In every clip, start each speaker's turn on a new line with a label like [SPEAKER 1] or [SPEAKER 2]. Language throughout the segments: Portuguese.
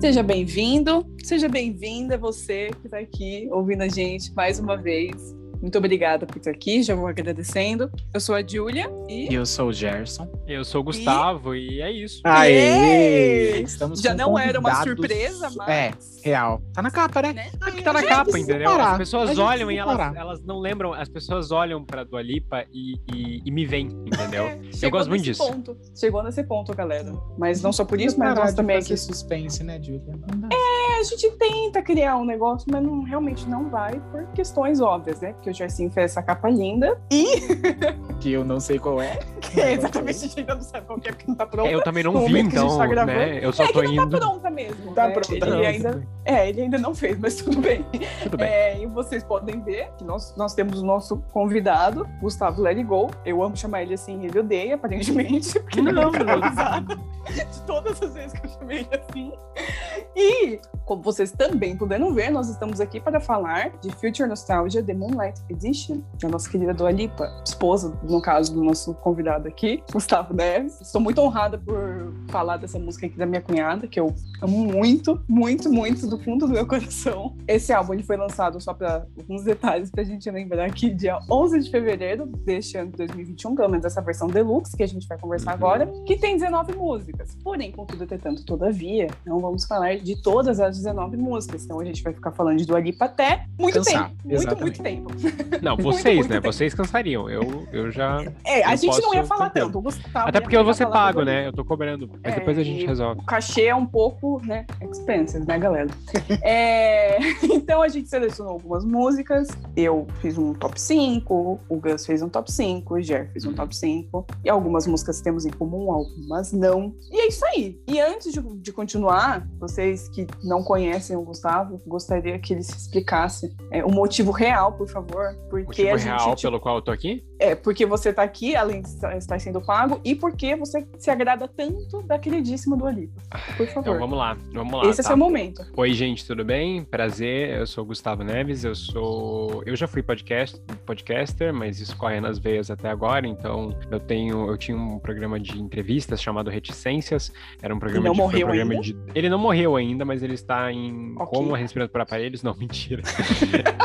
[SPEAKER 1] Seja bem-vindo, seja bem-vinda você que está aqui ouvindo a gente mais uma vez. Muito obrigada por estar aqui, já vou agradecendo. Eu sou a Júlia
[SPEAKER 2] e. Eu sou o Gerson.
[SPEAKER 3] Eu sou o Gustavo e, e é isso.
[SPEAKER 2] Aê! Estamos
[SPEAKER 1] já não era uma surpresa, mas.
[SPEAKER 2] É, real. Tá na capa, né? né?
[SPEAKER 3] Aqui tá na capa, entendeu? As pessoas olham e elas, elas não lembram, as pessoas olham pra Dua Lipa e, e, e me veem, entendeu? É, eu gosto muito disso.
[SPEAKER 1] Ponto. Chegou nesse ponto, galera. Mas não só por isso, mas nós também.
[SPEAKER 2] Que suspense, né, Júlia?
[SPEAKER 1] É, a gente tenta criar um negócio, mas não, realmente não vai por questões óbvias, né? Porque o Jarcinho fez essa capa linda e.
[SPEAKER 2] que eu não sei qual é.
[SPEAKER 1] Que é exatamente, a gente ainda não sabe qual que é, porque não tá pronta.
[SPEAKER 3] É, eu também não vi, então. Tá né? Eu só
[SPEAKER 1] é,
[SPEAKER 3] tô indo.
[SPEAKER 1] Não tá pronta mesmo.
[SPEAKER 2] Tá né? pronta.
[SPEAKER 1] Ele,
[SPEAKER 2] não,
[SPEAKER 1] ainda, é, ele ainda não fez, mas tudo bem.
[SPEAKER 3] Tudo bem.
[SPEAKER 1] É, e vocês podem ver que nós, nós temos o nosso convidado, Gustavo Let Go. Eu amo chamar ele assim, ele odeia, aparentemente, porque não, não, não. de todas as vezes que eu chamei ele assim. E, como vocês também puderam ver, nós estamos aqui para falar de Future Nostalgia The Moonlight Edition, da nossa querida Dua Lipa, esposa, no caso, do nosso convidado aqui, Gustavo Neves. Estou muito honrada por falar dessa música aqui da minha cunhada, que eu amo muito, muito, muito, do fundo do meu coração. Esse álbum ele foi lançado, só para alguns detalhes para a gente lembrar aqui, dia 11 de fevereiro deste ano de 2021, pelo menos essa versão deluxe que a gente vai conversar agora, que tem 19 músicas. Porém, contudo, entretanto, todavia, não vamos falar de todas as 19 músicas. Então a gente vai ficar falando de Dua Lipa até muito
[SPEAKER 2] Cansar.
[SPEAKER 1] tempo. Muito,
[SPEAKER 2] Exatamente.
[SPEAKER 1] muito tempo.
[SPEAKER 3] Não, vocês, muito, né? Tempo. Vocês cansariam. Eu, eu já.
[SPEAKER 1] É, a gente não ia falar
[SPEAKER 3] tanto.
[SPEAKER 1] tanto. Gustavo
[SPEAKER 3] até porque eu vou ser pago, né? Eu tô cobrando. Mas é, depois a gente resolve.
[SPEAKER 1] O cachê é um pouco, né? Expensive, né, galera? é, então a gente selecionou algumas músicas. Eu fiz um top 5, o Gus fez um top 5, o Jer fez um top 5. E algumas músicas temos em comum, algumas não. E é isso aí. E antes de, de continuar, vocês que não conhecem o Gustavo, gostaria que ele se explicasse é, o motivo real, por favor. Porque
[SPEAKER 3] motivo
[SPEAKER 1] a
[SPEAKER 3] gente,
[SPEAKER 1] real
[SPEAKER 3] pelo qual eu tô aqui?
[SPEAKER 1] É, porque você tá aqui, além de estar sendo pago, e porque você se agrada tanto da queridíssima do Alipa. Por favor.
[SPEAKER 3] Então vamos lá, vamos lá.
[SPEAKER 1] Esse
[SPEAKER 3] tá.
[SPEAKER 1] é seu momento.
[SPEAKER 3] Oi, gente, tudo bem? Prazer, eu sou o Gustavo Neves, eu sou. Eu já fui podcast, podcaster, mas isso corre nas veias até agora, então eu tenho. Eu tinha um programa de entrevistas chamado Reticências. Era um programa
[SPEAKER 1] não
[SPEAKER 3] de.
[SPEAKER 1] Morreu
[SPEAKER 3] programa
[SPEAKER 1] ainda?
[SPEAKER 3] de. Ele não morreu ainda, mas ele está em
[SPEAKER 1] Ok.
[SPEAKER 3] coma respirando por aparelhos. Não, mentira.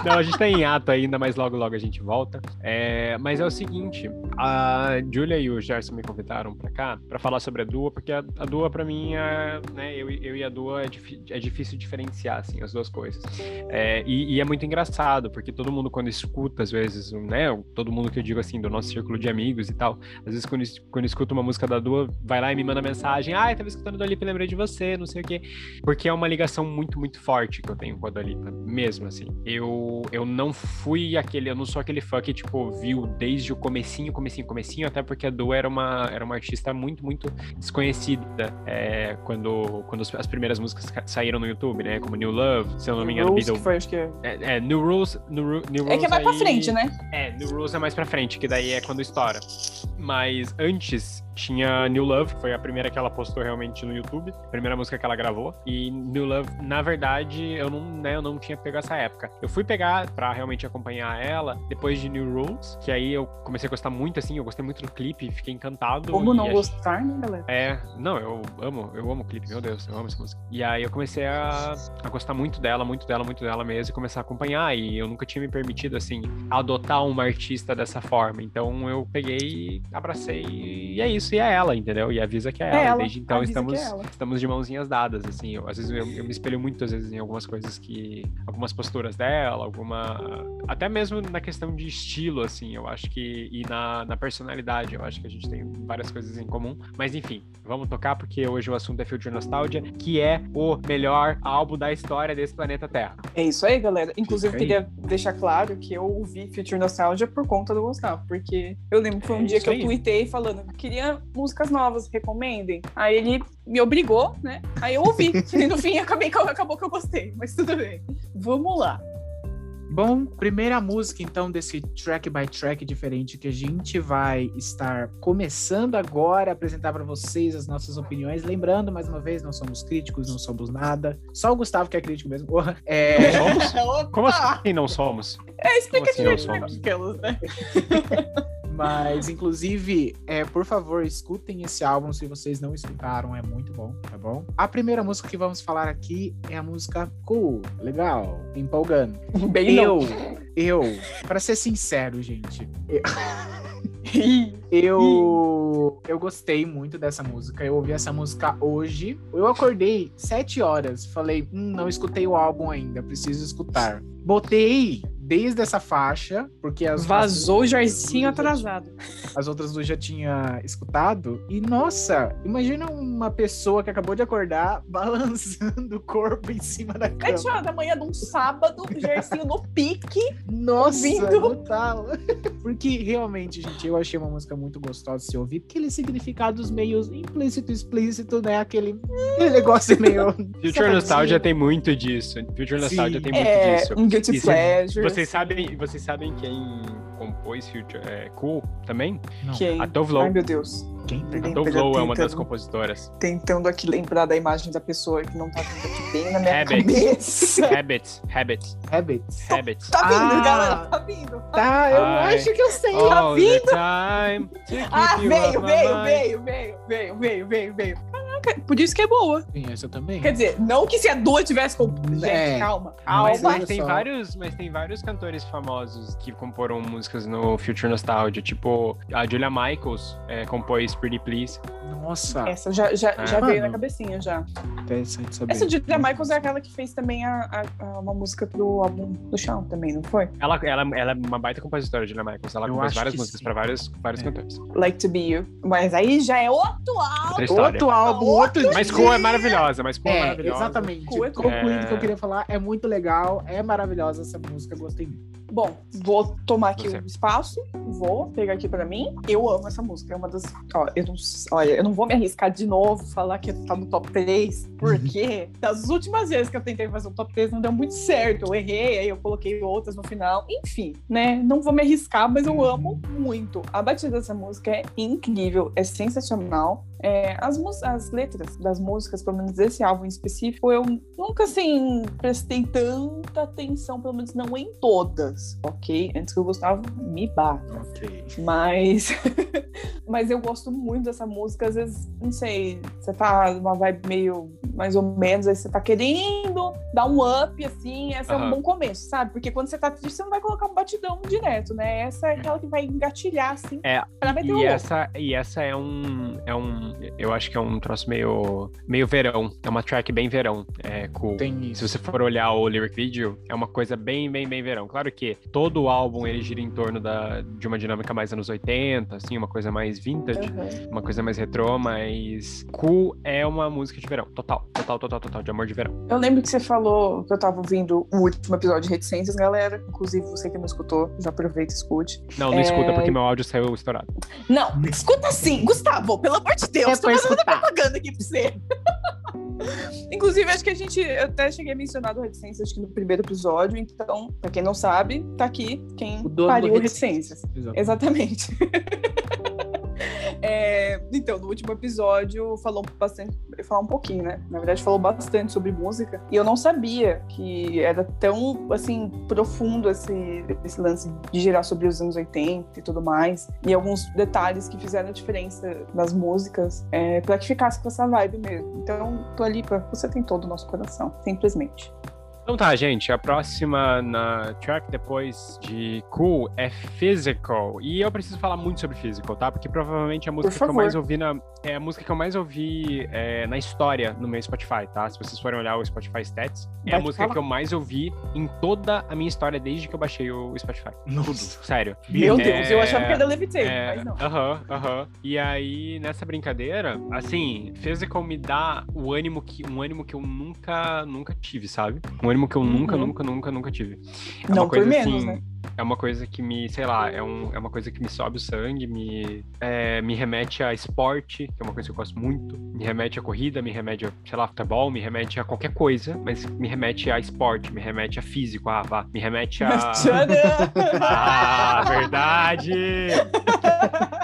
[SPEAKER 3] não, a gente tá em ato ainda, mas logo, logo a gente volta. É, mas é o seguinte, a Julia e o Gerson me convidaram pra cá pra falar sobre a Dua, porque a, a Dua pra mim é, né, eu, eu e a Dua é, é difícil diferenciar, assim, as duas coisas. É, e, e é muito engraçado, porque todo mundo quando escuta, às vezes, né, todo mundo que eu digo assim, do nosso círculo de amigos e tal, às vezes quando, quando escuta uma música da Dua, vai lá e me manda mensagem, ah, eu tava escutando a Dua Lipa e lembrei de você, não sei o quê, porque é uma ligação muito, muito forte que eu tenho com a Dua Lipa, mesmo, assim. Eu, eu não fui aquele, eu não sou aquele fã que, tipo, viu desde o comecinho, comecinho, comecinho, até porque a Dua era uma, era uma artista muito, muito desconhecida é, quando, quando as- as primeiras músicas ca- saíram no YouTube, né, como New Love, se eu não me engano,
[SPEAKER 1] Rules,
[SPEAKER 3] Beatle...
[SPEAKER 1] que foi, acho que...
[SPEAKER 3] É, é, New Rules, New, Ru- New Rules
[SPEAKER 1] É que vai pra
[SPEAKER 3] aí-
[SPEAKER 1] frente, né?
[SPEAKER 3] é, New Rules é mais pra frente, que daí é quando estoura. Mas antes tinha New Love, que foi a primeira que ela postou realmente no YouTube, a primeira música que ela gravou. E New Love, na verdade, eu não, né, eu não tinha pego essa época. Eu fui pegar pra realmente acompanhar ela depois de New Rules, que aí eu comecei a gostar muito, assim, eu gostei muito do clipe, fiquei encantado.
[SPEAKER 1] Como não gostar, né, galera?
[SPEAKER 3] é, não, eu amo, eu amo o clipe, meu Deus, eu amo essa música. E aí eu comecei a, a gostar muito dela, muito dela, muito dela mesmo, e começar a acompanhar. E eu nunca tinha me permitido, assim, adotar uma artista dessa forma. Então eu peguei, abracei, e é isso, e é ela, entendeu? E avisa que é ela.
[SPEAKER 1] É ela,
[SPEAKER 3] Desde então
[SPEAKER 1] avisa
[SPEAKER 3] estamos,
[SPEAKER 1] é ela.
[SPEAKER 3] estamos de mãozinhas dadas, assim. Eu, às vezes eu, eu me espelho muito, às vezes, em algumas coisas que. algumas posturas dela, alguma. Até mesmo na questão de estilo, assim, eu acho que. E na, na personalidade, eu acho que a gente tem várias coisas em comum. Mas enfim, vamos tocar porque hoje o assunto é Future Nostalgia, que é o melhor álbum da história desse planeta Terra.
[SPEAKER 1] É isso aí, galera. Inclusive, eu
[SPEAKER 2] Isso aí.
[SPEAKER 1] queria deixar claro que eu ouvi Future Nostalgia por conta do Gustavo, porque eu lembro que foi um
[SPEAKER 3] É
[SPEAKER 1] dia
[SPEAKER 3] isso
[SPEAKER 1] que eu
[SPEAKER 3] aí.
[SPEAKER 1] tuitei falando, queria músicas novas, recomendem. Aí ele me obrigou, né? Aí eu ouvi. e no fim acabei, acabou que eu gostei, mas tudo bem. Vamos lá.
[SPEAKER 2] Bom, primeira música então desse track by track diferente que a gente vai estar começando agora a apresentar para vocês as nossas opiniões. Lembrando, mais uma vez, não somos críticos, não somos nada. Só o Gustavo que é crítico mesmo. Porra. É...
[SPEAKER 3] Somos? Como assim não somos?
[SPEAKER 1] É, explica
[SPEAKER 3] Como assim não
[SPEAKER 1] direito né?
[SPEAKER 2] Mas, inclusive, é, por favor, escutem esse álbum se vocês não escutaram, é muito bom, tá bom? A primeira música que vamos falar aqui é a música Cool, legal, empolgando.
[SPEAKER 1] Bem
[SPEAKER 2] eu,
[SPEAKER 1] não.
[SPEAKER 2] eu, pra ser sincero, gente, eu, eu, eu gostei muito dessa música. Eu ouvi essa música hoje. Eu acordei sete horas, falei, hum, não escutei o álbum ainda, preciso escutar. Botei desde essa faixa, porque as
[SPEAKER 1] Vazou o Jarcinho atrasado.
[SPEAKER 2] as outras duas já tinha escutado. E nossa, imagina uma pessoa que acabou de acordar balançando o corpo em cima da cama.
[SPEAKER 1] Sete horas da manhã de um sábado, o Jarcinho no pique.
[SPEAKER 2] Nossa,
[SPEAKER 1] ouvindo.
[SPEAKER 2] brutal. Porque realmente, gente, eu achei uma música muito gostosa de se ouvir. Aqueles significados meio implícito, explícito, né? Aquele, aquele negócio meio.
[SPEAKER 3] Future. Nostalgia tem muito disso. Future Nostalgia
[SPEAKER 2] Sim.
[SPEAKER 3] tem muito
[SPEAKER 1] É,
[SPEAKER 3] disso.
[SPEAKER 1] um guilty pleasure.
[SPEAKER 3] Vocês sabem, vocês sabem quem compôs Future é, Cool também?
[SPEAKER 2] Não,
[SPEAKER 1] Quem?
[SPEAKER 3] A Tove Lo.
[SPEAKER 1] Ai, meu Deus.
[SPEAKER 2] Quem?
[SPEAKER 3] A
[SPEAKER 1] Lembra,
[SPEAKER 3] Tove Lo é uma das compositoras.
[SPEAKER 1] Tentando aqui lembrar da imagem da pessoa que não tá vindo aqui bem na minha
[SPEAKER 3] Habits.
[SPEAKER 1] cabeça.
[SPEAKER 3] Habits, Habits,
[SPEAKER 2] Habits.
[SPEAKER 3] Habits.
[SPEAKER 1] Tá vindo,
[SPEAKER 2] Ah.
[SPEAKER 1] galera, tá vindo.
[SPEAKER 2] Tá, eu
[SPEAKER 3] Ai.
[SPEAKER 2] acho que eu sei.
[SPEAKER 3] All the
[SPEAKER 1] vindo? Ah, veio, veio, veio, veio, veio, veio, veio, veio. Por isso que é boa.
[SPEAKER 2] Tem essa também.
[SPEAKER 1] Quer dizer, não que se a Dua tivesse com. Gente,
[SPEAKER 2] É.
[SPEAKER 1] calma.
[SPEAKER 3] Mas,
[SPEAKER 1] Calma.
[SPEAKER 3] mas tem
[SPEAKER 2] só.
[SPEAKER 3] vários, mas tem vários cantores famosos que comporam músicas no Future Nostalgia, tipo a Julia Michaels é, compôs Pretty Please.
[SPEAKER 2] Nossa,
[SPEAKER 1] Essa já, já,
[SPEAKER 3] Ah.
[SPEAKER 1] já veio na cabecinha já.
[SPEAKER 2] interessante saber.
[SPEAKER 1] Essa Julia Michaels é aquela que fez também a, a- a- uma música pro álbum do Shawn também, não foi?
[SPEAKER 3] Ela, ela, ela é uma baita compositora, Julia Michaels. Ela
[SPEAKER 2] Eu
[SPEAKER 3] compôs várias músicas
[SPEAKER 2] sim.
[SPEAKER 3] pra vários, vários
[SPEAKER 2] É.
[SPEAKER 3] cantores.
[SPEAKER 1] Like to Be You. Mas aí já é outro álbum.
[SPEAKER 2] Outro álbum, outro
[SPEAKER 3] Mas. Cool é maravilhosa, mas Cool é,
[SPEAKER 2] É,
[SPEAKER 3] maravilhosa.
[SPEAKER 2] exatamente.
[SPEAKER 1] Cool é
[SPEAKER 2] Concluindo o que eu
[SPEAKER 3] É.
[SPEAKER 2] queria falar, é muito legal, é maravilhosa essa música, gostei muito.
[SPEAKER 1] Bom, vou tomar aqui o espaço, vou pegar aqui pra mim. Eu amo essa música, é uma das. Ó, eu não, olha, eu não vou me arriscar de novo falar que tá no top 3, porque das últimas vezes que eu tentei fazer um top 3 não deu muito certo. Eu errei, aí eu coloquei outras no final. Enfim, né? Não vou me arriscar, mas eu amo muito. A batida dessa música é incrível, é sensacional. É, as, as letras das músicas, pelo menos desse álbum em específico, eu nunca assim prestei tanta atenção, pelo menos não em todas, ok? Antes que o Gustavo me bata.
[SPEAKER 2] Ok.
[SPEAKER 1] Mas, mas eu gosto muito dessa música. Às vezes, não sei, você tá numa vibe meio mais ou menos, aí você tá querendo dar um up, assim, essa é um bom começo, sabe? Porque quando você tá triste, você não vai colocar um batidão direto, né? Essa é aquela que vai engatilhar, assim,
[SPEAKER 3] É,
[SPEAKER 1] pra meter
[SPEAKER 3] E
[SPEAKER 1] louco.
[SPEAKER 3] essa, e essa é um, é um. Eu acho que é um troço meio, meio verão. É uma track bem verão. É cool.
[SPEAKER 2] Tem
[SPEAKER 3] Se
[SPEAKER 2] isso.
[SPEAKER 3] você for olhar o lyric video, é uma coisa bem, bem, bem verão. Claro que todo o álbum ele gira em torno da, de uma dinâmica mais anos 80, assim, uma coisa mais vintage,
[SPEAKER 1] Uhum.
[SPEAKER 3] uma coisa mais retrô, mas Cool é uma música de verão. Total, total, total, total, de amor de verão.
[SPEAKER 1] Eu lembro que você falou que eu tava ouvindo o último episódio de Reticências, galera. Inclusive, você que não escutou, já aproveita e escute.
[SPEAKER 3] Não, não
[SPEAKER 1] É.
[SPEAKER 3] escuta porque meu áudio saiu estourado.
[SPEAKER 1] Não, escuta sim, Gustavo, pelo amor de Deus,
[SPEAKER 2] É
[SPEAKER 1] tô
[SPEAKER 2] pra
[SPEAKER 1] fazendo propaganda aqui pra você. Inclusive, acho que a gente eu até cheguei a mencionar do Reticências acho que no primeiro episódio, então, pra quem não sabe, tá aqui quem
[SPEAKER 2] O
[SPEAKER 1] pariu Reticências. Exatamente. É, então, no último episódio falou bastante, falou um pouquinho, né? Na verdade, falou bastante sobre música. E eu não sabia que era tão, assim, profundo esse, esse lance de girar sobre os anos 80 e tudo mais. E alguns detalhes que fizeram a diferença nas músicas é, pra que ficasse com essa vibe mesmo. Então, tô ali pra. Você tem todo o nosso coração, simplesmente.
[SPEAKER 3] Então tá, gente, a próxima na track depois de Cool é Physical. E eu preciso falar muito sobre Physical, tá? Porque provavelmente é a música que eu mais ouvi na. É a música que eu mais ouvi é, na história no meu Spotify, tá? Se vocês forem olhar o Spotify Stats, é
[SPEAKER 1] Vai
[SPEAKER 3] a música
[SPEAKER 1] falar.
[SPEAKER 3] que eu mais ouvi em toda a minha história desde que eu baixei o Spotify. Tudo,
[SPEAKER 2] Nossa.
[SPEAKER 3] sério.
[SPEAKER 1] Meu
[SPEAKER 3] É,
[SPEAKER 1] Deus, eu achava que era Levitating,
[SPEAKER 3] É,
[SPEAKER 1] mas não.
[SPEAKER 3] Aham, aham. E aí, nessa brincadeira, assim, Physical me dá o ânimo que, um ânimo que eu nunca, nunca tive, sabe? Um ânimo que eu nunca,
[SPEAKER 1] Uhum.
[SPEAKER 3] nunca, nunca, nunca tive. É
[SPEAKER 1] Não
[SPEAKER 3] uma coisa
[SPEAKER 1] menos,
[SPEAKER 3] assim,
[SPEAKER 1] né?
[SPEAKER 3] É uma coisa que me, sei lá, é, um, é uma coisa que me sobe o sangue, me, é, me remete a esporte, que é uma coisa que eu gosto muito. Me remete a corrida, me remete a, sei lá, futebol, me remete a qualquer coisa, mas me remete a esporte, me remete a físico, ah, vá, me remete a. Ah, verdade!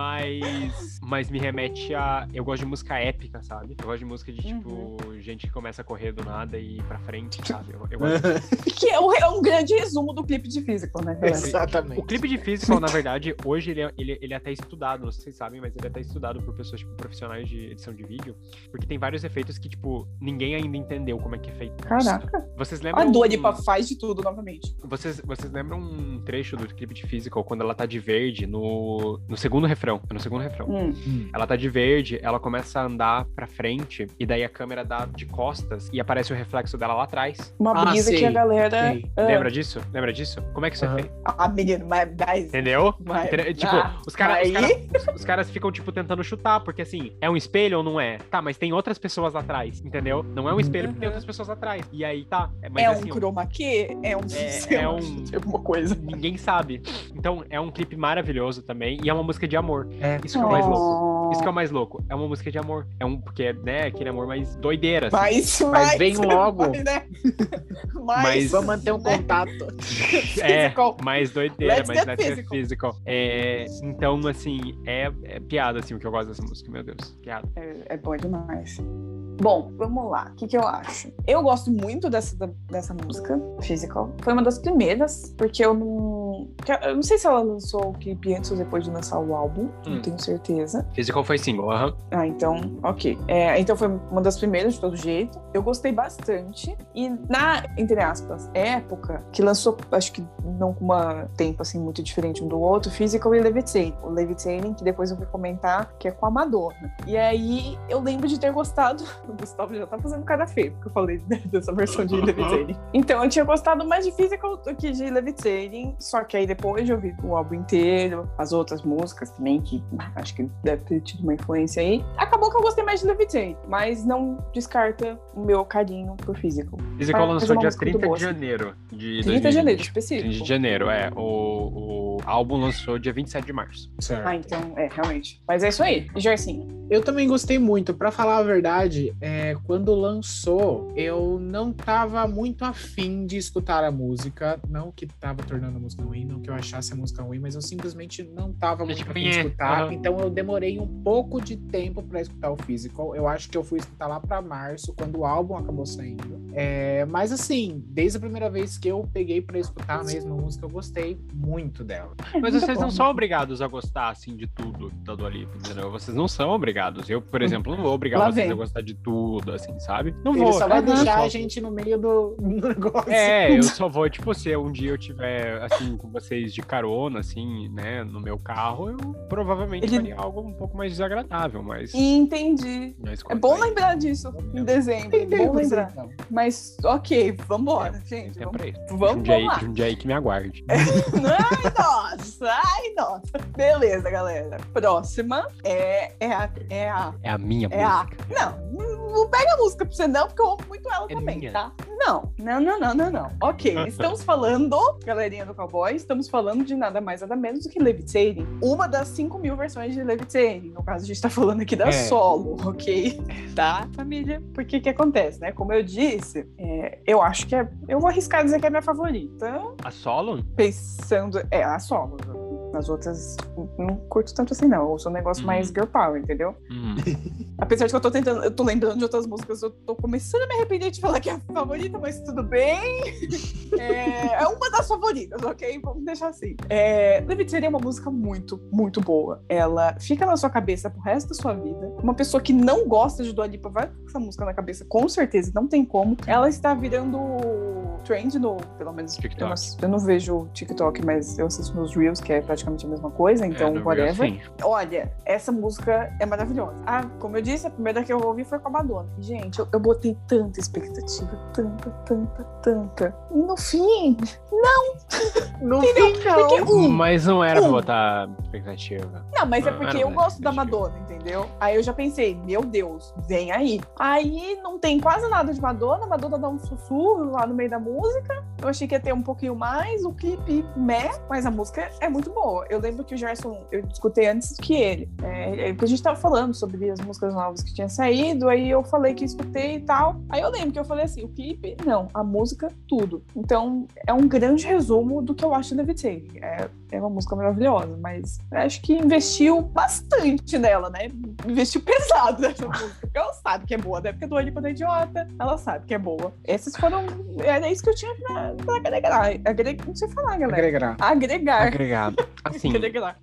[SPEAKER 3] Mas, mas me remete a. Eu gosto de música épica, sabe? Eu gosto de música de tipo,
[SPEAKER 1] Uhum.
[SPEAKER 3] gente que começa a correr do nada e ir pra frente, sabe? Eu, eu gosto
[SPEAKER 1] Que é um, é um grande resumo do clipe de Physical, né?
[SPEAKER 2] Exatamente.
[SPEAKER 3] O clipe de Physical, na verdade, hoje ele é, ele, ele é até estudado, não sei se vocês sabem, mas ele é até estudado por pessoas, tipo, profissionais de edição de vídeo, porque tem vários efeitos que, tipo, ninguém ainda entendeu como é que é feito.
[SPEAKER 1] Caraca.
[SPEAKER 3] Vocês
[SPEAKER 1] A
[SPEAKER 3] lembram...
[SPEAKER 1] Dua Lipa faz de tudo novamente.
[SPEAKER 3] Vocês, vocês lembram um trecho do clipe de Physical, quando ela tá de verde no, no segundo refrão? É no segundo refrão.
[SPEAKER 1] Hum.
[SPEAKER 2] Hum.
[SPEAKER 3] Ela tá de verde, ela começa a andar pra frente, e daí a câmera dá de costas e aparece o reflexo dela lá atrás.
[SPEAKER 1] Uma
[SPEAKER 2] Ah,
[SPEAKER 1] brisa que a galera. Ah,
[SPEAKER 3] Lembra disso? Lembra disso? Como é que isso
[SPEAKER 2] Aham.
[SPEAKER 3] é feito?
[SPEAKER 1] Ah, menino, mas. mas
[SPEAKER 3] Entendeu?
[SPEAKER 1] mas-
[SPEAKER 3] Entendeu? Tipo,
[SPEAKER 1] ah,
[SPEAKER 3] os caras os cara, os caras ficam, tipo, tentando chutar, porque assim, é um espelho ou não é? Tá, mas tem outras pessoas atrás, entendeu? Não é um espelho porque tem
[SPEAKER 1] Uhum.
[SPEAKER 3] outras pessoas atrás. E aí tá. É, mas
[SPEAKER 1] é
[SPEAKER 3] assim,
[SPEAKER 1] um chroma key? É um.
[SPEAKER 3] É- é um-
[SPEAKER 1] tipo uma coisa.
[SPEAKER 3] ninguém sabe. Então, é um clipe maravilhoso também. E é uma música de amor.
[SPEAKER 2] É.
[SPEAKER 3] Isso que é o mais louco. Isso que é o mais louco. É uma música de amor. É um, porque, né, aquele amor mais doideira. assim.
[SPEAKER 1] Mas,
[SPEAKER 2] Mas vem logo.
[SPEAKER 1] Mas, né? mas,
[SPEAKER 3] Mas-
[SPEAKER 2] Vamos manter um
[SPEAKER 1] né?
[SPEAKER 2] contato.
[SPEAKER 3] É, mais doideira,
[SPEAKER 1] Let's
[SPEAKER 3] mas let's
[SPEAKER 1] physical.
[SPEAKER 3] physical. É, então, assim, é, é piada, assim, o que eu gosto dessa música, meu Deus. Piada.
[SPEAKER 1] É, é bom demais. Bom, vamos lá. O que, que eu acho? Eu gosto muito dessa, dessa música, Physical. Foi uma das primeiras, porque eu não. Eu não sei se ela lançou o clipe antes ou depois de lançar o álbum,
[SPEAKER 3] Hum.
[SPEAKER 1] não tenho certeza.
[SPEAKER 3] Physical foi single, aham.
[SPEAKER 1] Ah, então, ok. É, então foi uma das primeiras de todo jeito. Eu gostei bastante. E na, entre aspas, época que lançou, acho que não com um tempo assim muito diferente um do outro, Physical e Levitating. O Levitating, que depois eu vou comentar, que é com a Madonna. E aí eu lembro de ter gostado. O Gustavo já tá fazendo cara feio, porque eu falei dessa versão de Levitating. Então eu tinha gostado mais de Physical do que de Levitating. Só que aí depois de ouvir o álbum inteiro, as outras músicas também, que acho que deve ter tido uma influência aí. Acabou que eu gostei mais de Levitating, mas não descarta o meu carinho por Physical.
[SPEAKER 3] Physical lançou dia
[SPEAKER 1] música muito
[SPEAKER 3] 30
[SPEAKER 1] boa,
[SPEAKER 3] de
[SPEAKER 1] assim.
[SPEAKER 3] janeiro de
[SPEAKER 1] 30 de janeiro,
[SPEAKER 3] 2020.
[SPEAKER 1] específico.
[SPEAKER 3] 30 de janeiro, é. O, o álbum lançou dia 27 de março.
[SPEAKER 2] Certo.
[SPEAKER 1] Ah, então, é, realmente. Mas é isso aí. Gersinho.
[SPEAKER 2] Eu também gostei muito. Pra falar a verdade, é, quando lançou, eu não tava muito afim de escutar a música. Não que tava tornando a música ruim, não que eu achasse a música ruim, mas eu simplesmente não tava muito
[SPEAKER 3] tipo,
[SPEAKER 2] afim de escutar.
[SPEAKER 3] aham.
[SPEAKER 2] Então eu demorei um pouco de tempo pra escutar o Physical. Eu acho que eu fui escutar lá pra março, quando o álbum acabou saindo. É, mas assim, desde a primeira vez que eu peguei pra escutar a mesma música, eu gostei muito dela.
[SPEAKER 3] Mas
[SPEAKER 1] Muito
[SPEAKER 3] vocês não são obrigados a gostar, assim, de tudo da Dua Lipa, entendeu? Vocês não são obrigados. Eu, por exemplo, não vou obrigar
[SPEAKER 1] Lá
[SPEAKER 3] vocês
[SPEAKER 1] vem.
[SPEAKER 3] a gostar de tudo, assim, sabe? Não
[SPEAKER 2] Ele
[SPEAKER 3] vou.
[SPEAKER 2] só vai
[SPEAKER 3] Aham.
[SPEAKER 2] deixar
[SPEAKER 3] Só-
[SPEAKER 2] a gente no meio do, negócio.
[SPEAKER 3] É, eu só vou, tipo, se um dia eu tiver, assim, com vocês de carona, assim, né, no meu carro, eu provavelmente
[SPEAKER 1] Ele-
[SPEAKER 3] faria algo um pouco mais desagradável, mas...
[SPEAKER 1] Entendi.
[SPEAKER 3] mas
[SPEAKER 1] É bom
[SPEAKER 3] aí,
[SPEAKER 1] lembrar disso em dezembro. É bom lembrar.
[SPEAKER 2] então?
[SPEAKER 1] Mas, ok, vambora,
[SPEAKER 3] Tem
[SPEAKER 1] gente. Vamos, vamos, vamos lá.
[SPEAKER 3] Jundiaí que me aguarde.
[SPEAKER 1] Ai, nossa, ai, nossa. Beleza, galera. Próxima é, é, a, é a.
[SPEAKER 3] É a minha
[SPEAKER 1] É a.
[SPEAKER 3] música.
[SPEAKER 1] Não, não pega a música pra você, não, porque eu amo muito ela
[SPEAKER 3] É
[SPEAKER 1] também,
[SPEAKER 3] minha.
[SPEAKER 1] tá? Não, não, não, não, não, não. Ok, estamos falando, galerinha do cowboy, estamos falando de nada mais, nada menos do que Levitating. Uma das 5 mil versões de Levitating. No caso, a gente tá falando aqui da
[SPEAKER 2] É.
[SPEAKER 1] solo, ok? Tá, família? Porque que acontece, né? Como eu disse, é, eu acho que é. Eu vou arriscar dizer que é minha favorita.
[SPEAKER 3] A solo?
[SPEAKER 1] Pensando. É, a solo. Nas outras, não curto tanto assim, não. Eu sou um negócio
[SPEAKER 3] Uhum.
[SPEAKER 1] mais girl power, entendeu?
[SPEAKER 3] Hum.
[SPEAKER 1] Apesar de que eu tô tentando, eu tô lembrando de outras músicas, eu tô começando a me arrepender de falar que é a favorita, mas tudo bem. É, é uma das favoritas, ok? Vamos deixar assim. É, Levitating é uma música muito, muito boa. Ela fica na sua cabeça pro resto da sua vida. Uma pessoa que não gosta de Dua Lipa vai com essa música na cabeça, com certeza, não tem como. Ela está virando trend no, pelo menos,
[SPEAKER 3] TikTok.
[SPEAKER 1] Eu, não, eu não vejo o TikTok, mas eu assisto nos Reels, que é praticamente a mesma coisa, então,
[SPEAKER 3] É, no
[SPEAKER 1] whatever.
[SPEAKER 3] Reels, sim.
[SPEAKER 1] Olha, essa música é maravilhosa. Ah, como eu disse, a primeira que eu ouvi foi com a Madonna. Gente, eu, eu botei tanta expectativa, tanta, tanta, tanta. E no fim,
[SPEAKER 2] No
[SPEAKER 1] entendeu?
[SPEAKER 2] fim, não.
[SPEAKER 1] Porque um.
[SPEAKER 3] Mas não era pra
[SPEAKER 1] Um.
[SPEAKER 3] botar expectativa.
[SPEAKER 1] Não, mas é
[SPEAKER 3] Não,
[SPEAKER 1] porque
[SPEAKER 3] era
[SPEAKER 1] eu gosto da. Madonna, entendeu? Aí eu já pensei, meu Deus, vem aí. Aí não tem quase nada de Madonna, a Madonna dá um sussurro lá no meio da música. Eu achei que ia ter um pouquinho mais, o clipe meh, mas a música é muito boa. Boa. Eu lembro que o Gerson, eu escutei antes que ele. É, é, porque a gente tava falando sobre as músicas novas que tinha saído, aí eu falei que escutei e tal. Aí eu lembro que eu falei assim, o clipe, não, a música, tudo. Então, é um grande resumo do que eu acho de Levitating. É, é uma música maravilhosa, mas acho que investiu bastante nela, né? Investiu pesado nessa música. Porque ela sabe que é boa, né? Porque do Olho é idiota, ela sabe que é boa. Esses foram. Era isso que eu tinha pra, pra agregar. Agregar. Não sei falar, galera.
[SPEAKER 2] Agregar.
[SPEAKER 1] Agregar.
[SPEAKER 3] Agregar. Assim,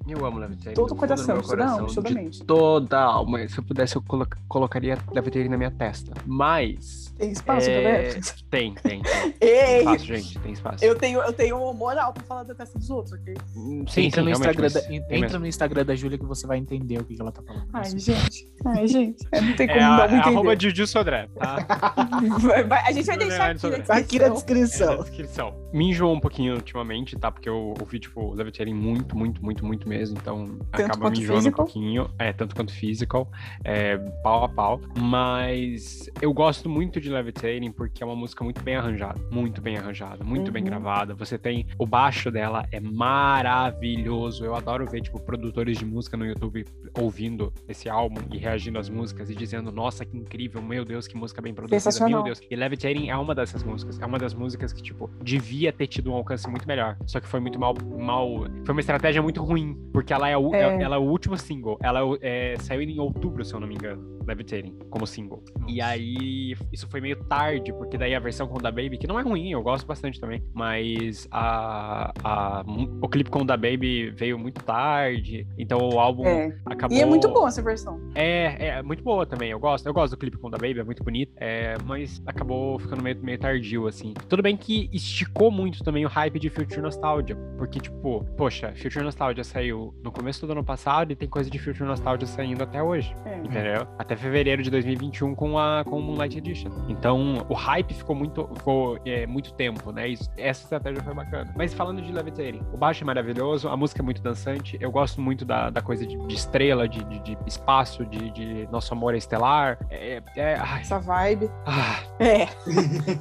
[SPEAKER 3] eu amo Levitating.
[SPEAKER 1] Todo coração,
[SPEAKER 3] coração,
[SPEAKER 1] não,
[SPEAKER 3] de
[SPEAKER 1] absolutamente.
[SPEAKER 3] toda alma. Se eu pudesse, eu colo- colocaria Levitating na minha testa. Mas.
[SPEAKER 1] Tem espaço,
[SPEAKER 3] é,
[SPEAKER 1] galera?
[SPEAKER 3] Tem, tem, tem. Tem
[SPEAKER 1] Ei!
[SPEAKER 3] espaço, gente, tem espaço.
[SPEAKER 1] Eu tenho, eu tenho moral pra falar da testa dos outros, ok?
[SPEAKER 3] Hum, Sim,
[SPEAKER 2] entra,
[SPEAKER 3] sim,
[SPEAKER 2] no Instagram da,
[SPEAKER 3] tem
[SPEAKER 2] entra
[SPEAKER 3] mesmo.
[SPEAKER 2] no Instagram da Júlia que você vai entender o que, que ela tá falando.
[SPEAKER 1] Ai, gente. Ai, gente. É, não tem
[SPEAKER 3] É,
[SPEAKER 1] como
[SPEAKER 3] a,
[SPEAKER 1] não
[SPEAKER 3] é
[SPEAKER 1] entender.
[SPEAKER 3] arroba Juju Sodré, tá?
[SPEAKER 1] A gente vai deixar aqui na
[SPEAKER 2] aqui na
[SPEAKER 1] descrição.
[SPEAKER 3] É, na
[SPEAKER 2] descrição.
[SPEAKER 3] descrição. Me enjoou um pouquinho ultimamente, tá? Porque eu ouvi, tipo, Levitating muito, muito, muito, muito mesmo. Então acaba
[SPEAKER 1] quanto
[SPEAKER 3] me enjoando
[SPEAKER 1] physical?
[SPEAKER 3] um pouquinho. É, tanto quanto physical. É, pau a pau. Mas eu gosto muito de Levitating porque é uma música muito bem arranjada. Muito bem arranjada, muito bem
[SPEAKER 1] Uhum.
[SPEAKER 3] gravada. Você tem. O baixo dela é maravilhoso. Eu adoro ver, tipo, produtores de música no YouTube ouvindo esse álbum e reagindo às músicas e dizendo, nossa, que incrível, meu Deus, que música bem produzida, meu. Deus. E Levitating é uma dessas músicas. É uma das músicas que, tipo, devia ter tido um alcance muito melhor. Só que foi muito mal. mal foi uma estratégia muito ruim. Porque ela é o,
[SPEAKER 1] É.
[SPEAKER 3] ela é o último single. Ela é é, saiu em outubro, se eu não me engano. Levitating, como single. E aí, isso foi meio tarde, porque daí a versão com o da Baby, que não é ruim, eu gosto bastante também, mas a, a- o clipe com o da Baby veio muito tarde, então o álbum
[SPEAKER 1] É.
[SPEAKER 3] acabou.
[SPEAKER 1] E é muito boa essa versão.
[SPEAKER 3] É, é muito boa também, eu gosto. Eu gosto do clipe com o da Baby, é muito bonito, é, mas acabou ficando meio, meio tardio, assim. Tudo bem que esticou muito também o hype de Future Nostalgia, porque, tipo, poxa, Future Nostalgia saiu no começo do ano passado e tem coisa de Future Nostalgia saindo até hoje.
[SPEAKER 1] É.
[SPEAKER 3] Entendeu? Até fevereiro de 2021 com a com o Moonlight Edition. Então, o hype ficou muito ficou é, muito tempo, né? Isso- essa estratégia foi bacana. Mas falando de Levitating, o baixo é maravilhoso, a música é muito dançante. Eu gosto muito da, da coisa de, de estrela, de, de, de espaço, de, de nosso amor é estelar. É, é, ai,
[SPEAKER 1] Essa vibe.
[SPEAKER 3] ah,
[SPEAKER 1] É.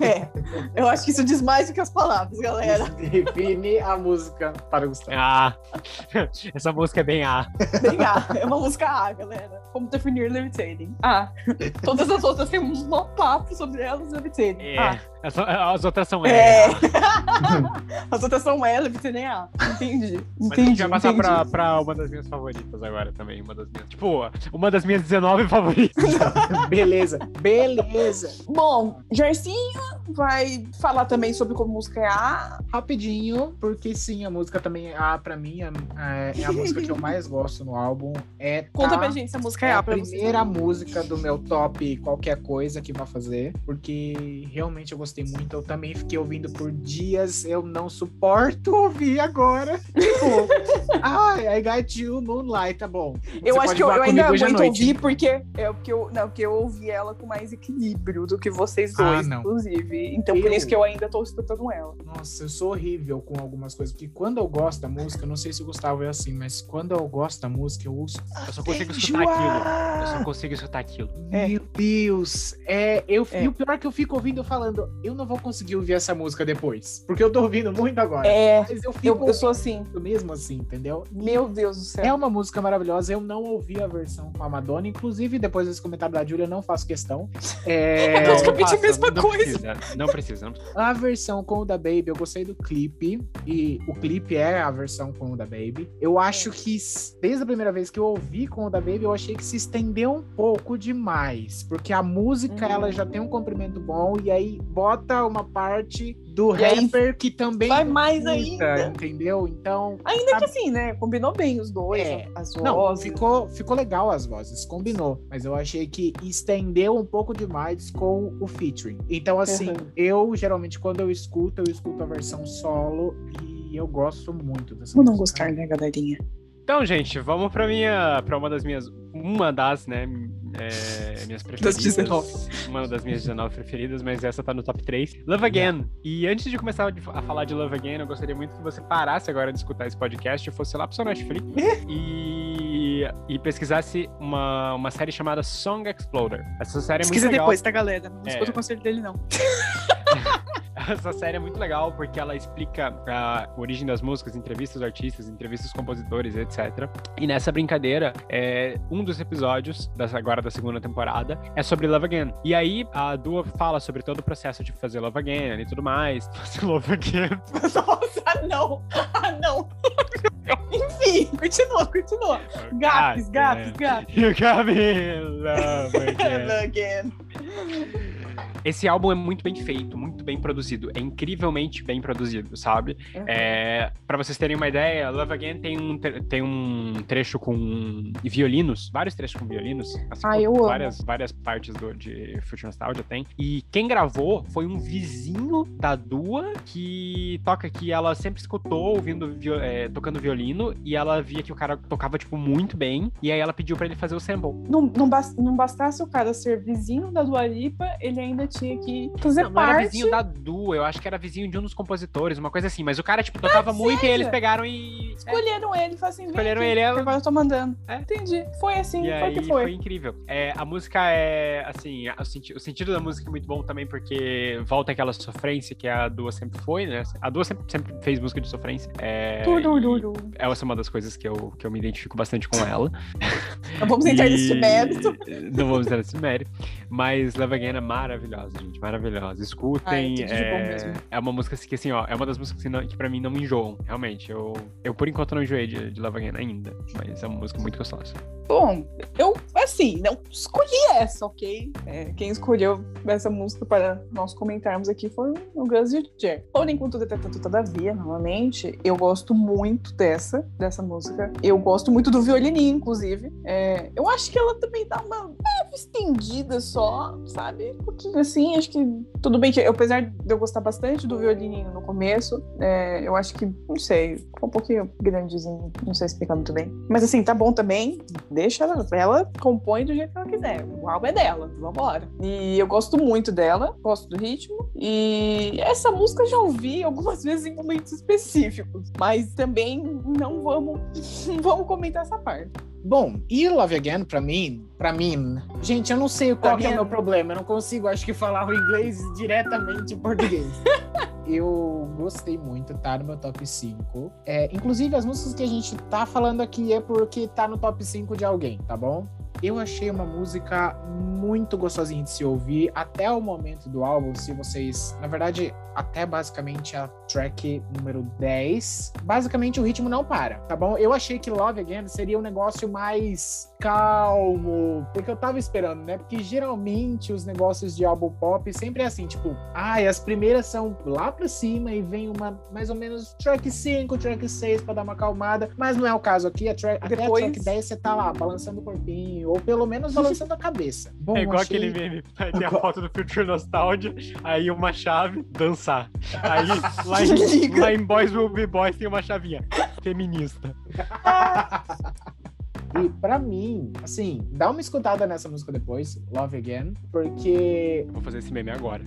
[SPEAKER 1] É. Eu acho que isso diz mais do que as palavras, galera.
[SPEAKER 2] Define a música para o Gustavo.
[SPEAKER 3] ah. essa música é bem A.
[SPEAKER 1] Bem A. É uma música A, galera. Como definir Levitating? A. Todas as outras têm um papo sobre elas, Levitating.
[SPEAKER 3] É,
[SPEAKER 1] A.
[SPEAKER 3] essa- as outras são
[SPEAKER 1] É.
[SPEAKER 3] E.
[SPEAKER 1] As outras são E, Levitating é A. Entendi.
[SPEAKER 3] Mas a
[SPEAKER 1] Entendi.
[SPEAKER 3] gente vai passar
[SPEAKER 1] entendi.
[SPEAKER 3] pra, pra uma das minhas favoritas agora também. Uma das minhas. Tipo, uma das minhas 19 favoritas.
[SPEAKER 2] Beleza, beleza.
[SPEAKER 1] Bom, Jarcinho vai falar também sobre como música é A.
[SPEAKER 2] Rapidinho, porque sim, a música também é A pra mim, é, é a música que eu mais gosto no álbum. É
[SPEAKER 1] Conta
[SPEAKER 2] Tá.
[SPEAKER 1] pra gente se a música
[SPEAKER 2] É
[SPEAKER 1] é A
[SPEAKER 2] a
[SPEAKER 1] pra vocês.
[SPEAKER 2] primeira música do meu top qualquer coisa que vai fazer, porque realmente eu gostei muito. Eu também fiquei ouvindo por dias, eu não suporto ouvir agora. Tipo, ai, I got you, Moonlight, tá bom.
[SPEAKER 1] Eu
[SPEAKER 2] Você
[SPEAKER 1] acho
[SPEAKER 2] pode
[SPEAKER 1] que eu, eu ainda
[SPEAKER 2] noite.
[SPEAKER 1] ouvir porque, é, porque, eu, não, porque eu ouvi ela com mais equilíbrio do que vocês
[SPEAKER 2] Ah,
[SPEAKER 1] dois,
[SPEAKER 2] não.
[SPEAKER 1] inclusive. Então por
[SPEAKER 2] Eu-
[SPEAKER 1] isso que eu ainda tô escutando ela.
[SPEAKER 2] Nossa, eu sou horrível com algumas coisas, porque quando eu gosto da música, eu não sei se o Gustavo é assim, mas quando eu gosto da música, eu ouço.
[SPEAKER 3] Eu só consigo escutar
[SPEAKER 2] Enjoar!
[SPEAKER 3] aquilo. Eu só consigo escutar aquilo.
[SPEAKER 1] É.
[SPEAKER 2] Meu Deus! É, eu,
[SPEAKER 1] É.
[SPEAKER 2] E o pior é que eu fico ouvindo falando, eu não vou conseguir ouvir essa música depois. Porque eu tô ouvindo muito agora.
[SPEAKER 1] É,
[SPEAKER 2] Mas eu fico
[SPEAKER 1] eu, eu sou assim.
[SPEAKER 2] mesmo assim, entendeu?
[SPEAKER 1] Meu Deus do céu.
[SPEAKER 2] É uma música maravilhosa. Eu não ouvi a versão com a Madonna. Inclusive, depois desse comentário da Júlia, eu não faço questão. É,
[SPEAKER 1] É praticamente a mesma
[SPEAKER 3] não
[SPEAKER 1] coisa.
[SPEAKER 3] Precisa, não precisa, não precisa.
[SPEAKER 2] a versão com o da Baby, eu gostei do clipe. E o clipe é a versão com o da Baby. Eu acho que, desde a primeira vez que eu ouvi com o da Baby, eu achei que se estendeu um pouco demais. Porque a música, ela já tem um comprimento bom. E aí, bota uma parte do rapper que também
[SPEAKER 1] vai mais ainda.
[SPEAKER 2] entendeu? Então,
[SPEAKER 1] Ainda que assim, né? Combinou bem os dois,
[SPEAKER 2] É.
[SPEAKER 1] as
[SPEAKER 2] Não,
[SPEAKER 1] vozes.
[SPEAKER 2] ficou, ficou legal as vozes, combinou. Mas eu achei que estendeu um pouco demais com o featuring. Então, assim,
[SPEAKER 1] Uhum.
[SPEAKER 2] eu geralmente, quando eu escuto, eu escuto a versão solo e eu gosto muito dessa
[SPEAKER 1] Como não gostar, né, galerinha?
[SPEAKER 3] Então, gente, vamos pra minha. para uma das minhas. Uma das, né? é, minhas preferidas.
[SPEAKER 1] 19.
[SPEAKER 3] Uma das minhas 19 preferidas, mas essa tá no top 3. Love Again. E antes de começar a falar de Love Again, eu gostaria muito que você parasse agora de escutar esse podcast e fosse lá pro seu Netflix e, e pesquisasse uma, uma série chamada Song Exploder. Essa série é muito
[SPEAKER 1] Pesquisa
[SPEAKER 3] legal.
[SPEAKER 1] depois, tá, galera? Não
[SPEAKER 3] É.
[SPEAKER 1] escuta o conselho dele, não.
[SPEAKER 3] essa série é muito legal porque ela explica a origem das músicas, entrevistas dos artistas, entrevistas dos compositores, etc. E nessa brincadeira, é, um dos episódios, dessa, agora da segunda temporada, é sobre Love Again. E aí a Dua fala sobre todo o processo de fazer Love Again e tudo mais. Fazer Love Again.
[SPEAKER 1] Nossa, não! Ah, não! Enfim, continua, continua. Gapes, gapes, gapes.
[SPEAKER 3] You got me love again.
[SPEAKER 1] Again.
[SPEAKER 3] Esse álbum é muito bem feito, muito bem produzido. É incrivelmente bem produzido, sabe?
[SPEAKER 1] Uhum.
[SPEAKER 3] É, para vocês terem uma ideia, Love Again tem um, tem um trecho com violinos, vários trechos com violinos. assim
[SPEAKER 1] Ah, eu amo.
[SPEAKER 3] várias, várias partes do, de Future Nostalgia tem. E quem gravou foi um vizinho da Dua que toca que ela sempre escutou ouvindo é, tocando violino e ela via que o cara tocava tipo muito bem e aí ela pediu pra ele fazer o sample.
[SPEAKER 1] Não, não bastasse o cara ser vizinho da Dua Lipa, ele ainda tinha que fazer
[SPEAKER 3] Não, não era
[SPEAKER 1] parte.
[SPEAKER 3] vizinho da Dua, eu acho que era vizinho de um dos compositores, uma coisa assim. Mas o cara, tipo, tocava muito e eles pegaram e.
[SPEAKER 1] Escolheram ele e falaram assim:
[SPEAKER 3] Escolheram
[SPEAKER 1] aqui,
[SPEAKER 3] ele, ela-
[SPEAKER 1] que agora eu tô mandando.
[SPEAKER 3] É.
[SPEAKER 1] Entendi. Foi assim,
[SPEAKER 3] E
[SPEAKER 1] foi que
[SPEAKER 3] foi.
[SPEAKER 1] foi.
[SPEAKER 3] incrível. É, a música é, assim, o, senti- o sentido da música é muito bom também, porque volta aquela sofrência que a Dua sempre foi, né? A Dua sempre, sempre fez música de sofrência. É,
[SPEAKER 1] tudo.
[SPEAKER 3] Essa é uma das coisas que eu, que eu me identifico bastante com ela.
[SPEAKER 1] Não vamos entrar nesse
[SPEAKER 3] E-
[SPEAKER 1] mérito.
[SPEAKER 3] Não vamos entrar nesse mérito. Mas Love Again é maravilhosa, gente. Maravilhosa. Escutem.
[SPEAKER 1] Ai,
[SPEAKER 3] é... é uma música que, assim, ó, é uma das músicas que, não, que pra mim não me enjoam. Realmente. Eu, eu por enquanto, não enjoei de, de Again ainda. Mas é uma música muito gostosa.
[SPEAKER 1] Bom, eu, assim, não escolhi essa, ok? É, quem escolheu essa música para nós comentarmos aqui foi o e o Jer. Porém, contudo, entretanto, todavia, novamente, eu gosto muito dessa, dessa música. Eu gosto muito do violininho, inclusive. É, eu acho que ela também dá uma leve estendida só, sabe? Um pouquinho assim, acho que tudo bem que, apesar de eu gostar bastante do violininho no começo, é, eu acho que, não sei, ficou um pouquinho grandezinho, não sei explicar muito bem. Mas assim, tá bom também, deixa ela, ela compõe do jeito que ela quiser. O álbum é dela, vambora. E eu gosto muito dela, gosto do ritmo. E essa música eu já ouvi algumas vezes em momentos específicos, mas também não vamos, não vamos comentar essa parte.
[SPEAKER 2] Bom, e Love Again, pra mim, pra mim, gente, eu não sei qual que é o meu
[SPEAKER 1] Again.
[SPEAKER 2] problema. Eu não consigo, acho que, falar o inglês diretamente em português. eu gostei muito, tá no meu top 5. É, inclusive, as músicas que a gente tá falando aqui é porque tá no top 5 de alguém, tá bom? Eu achei uma música muito gostosinha de se ouvir até o momento do álbum, se vocês, na verdade, até basicamente a track número 10. Basicamente o ritmo não para, tá bom? Eu achei que Love Again seria um negócio mais calmo, porque eu tava esperando, né? Porque geralmente os negócios de álbum pop sempre é assim, tipo, ai, as primeiras são lá pra cima e vem uma mais ou menos track 5, track 6 pra dar uma acalmada, mas não é o caso aqui, a track, até a
[SPEAKER 1] Depois-
[SPEAKER 2] track 10 você tá lá balançando o corpinho, ou pelo menos balançando a cabeça. Bom,
[SPEAKER 3] é igual
[SPEAKER 2] achei-
[SPEAKER 3] aquele meme. Tem a foto do Future Nostalgia, aí uma chave, dançar. Aí lá em, lá em Boys Will Be Boys tem uma chavinha. Feminista.
[SPEAKER 2] E pra mim, assim, dá uma escutada nessa música depois, Love Again, porque
[SPEAKER 3] Vou fazer esse meme agora.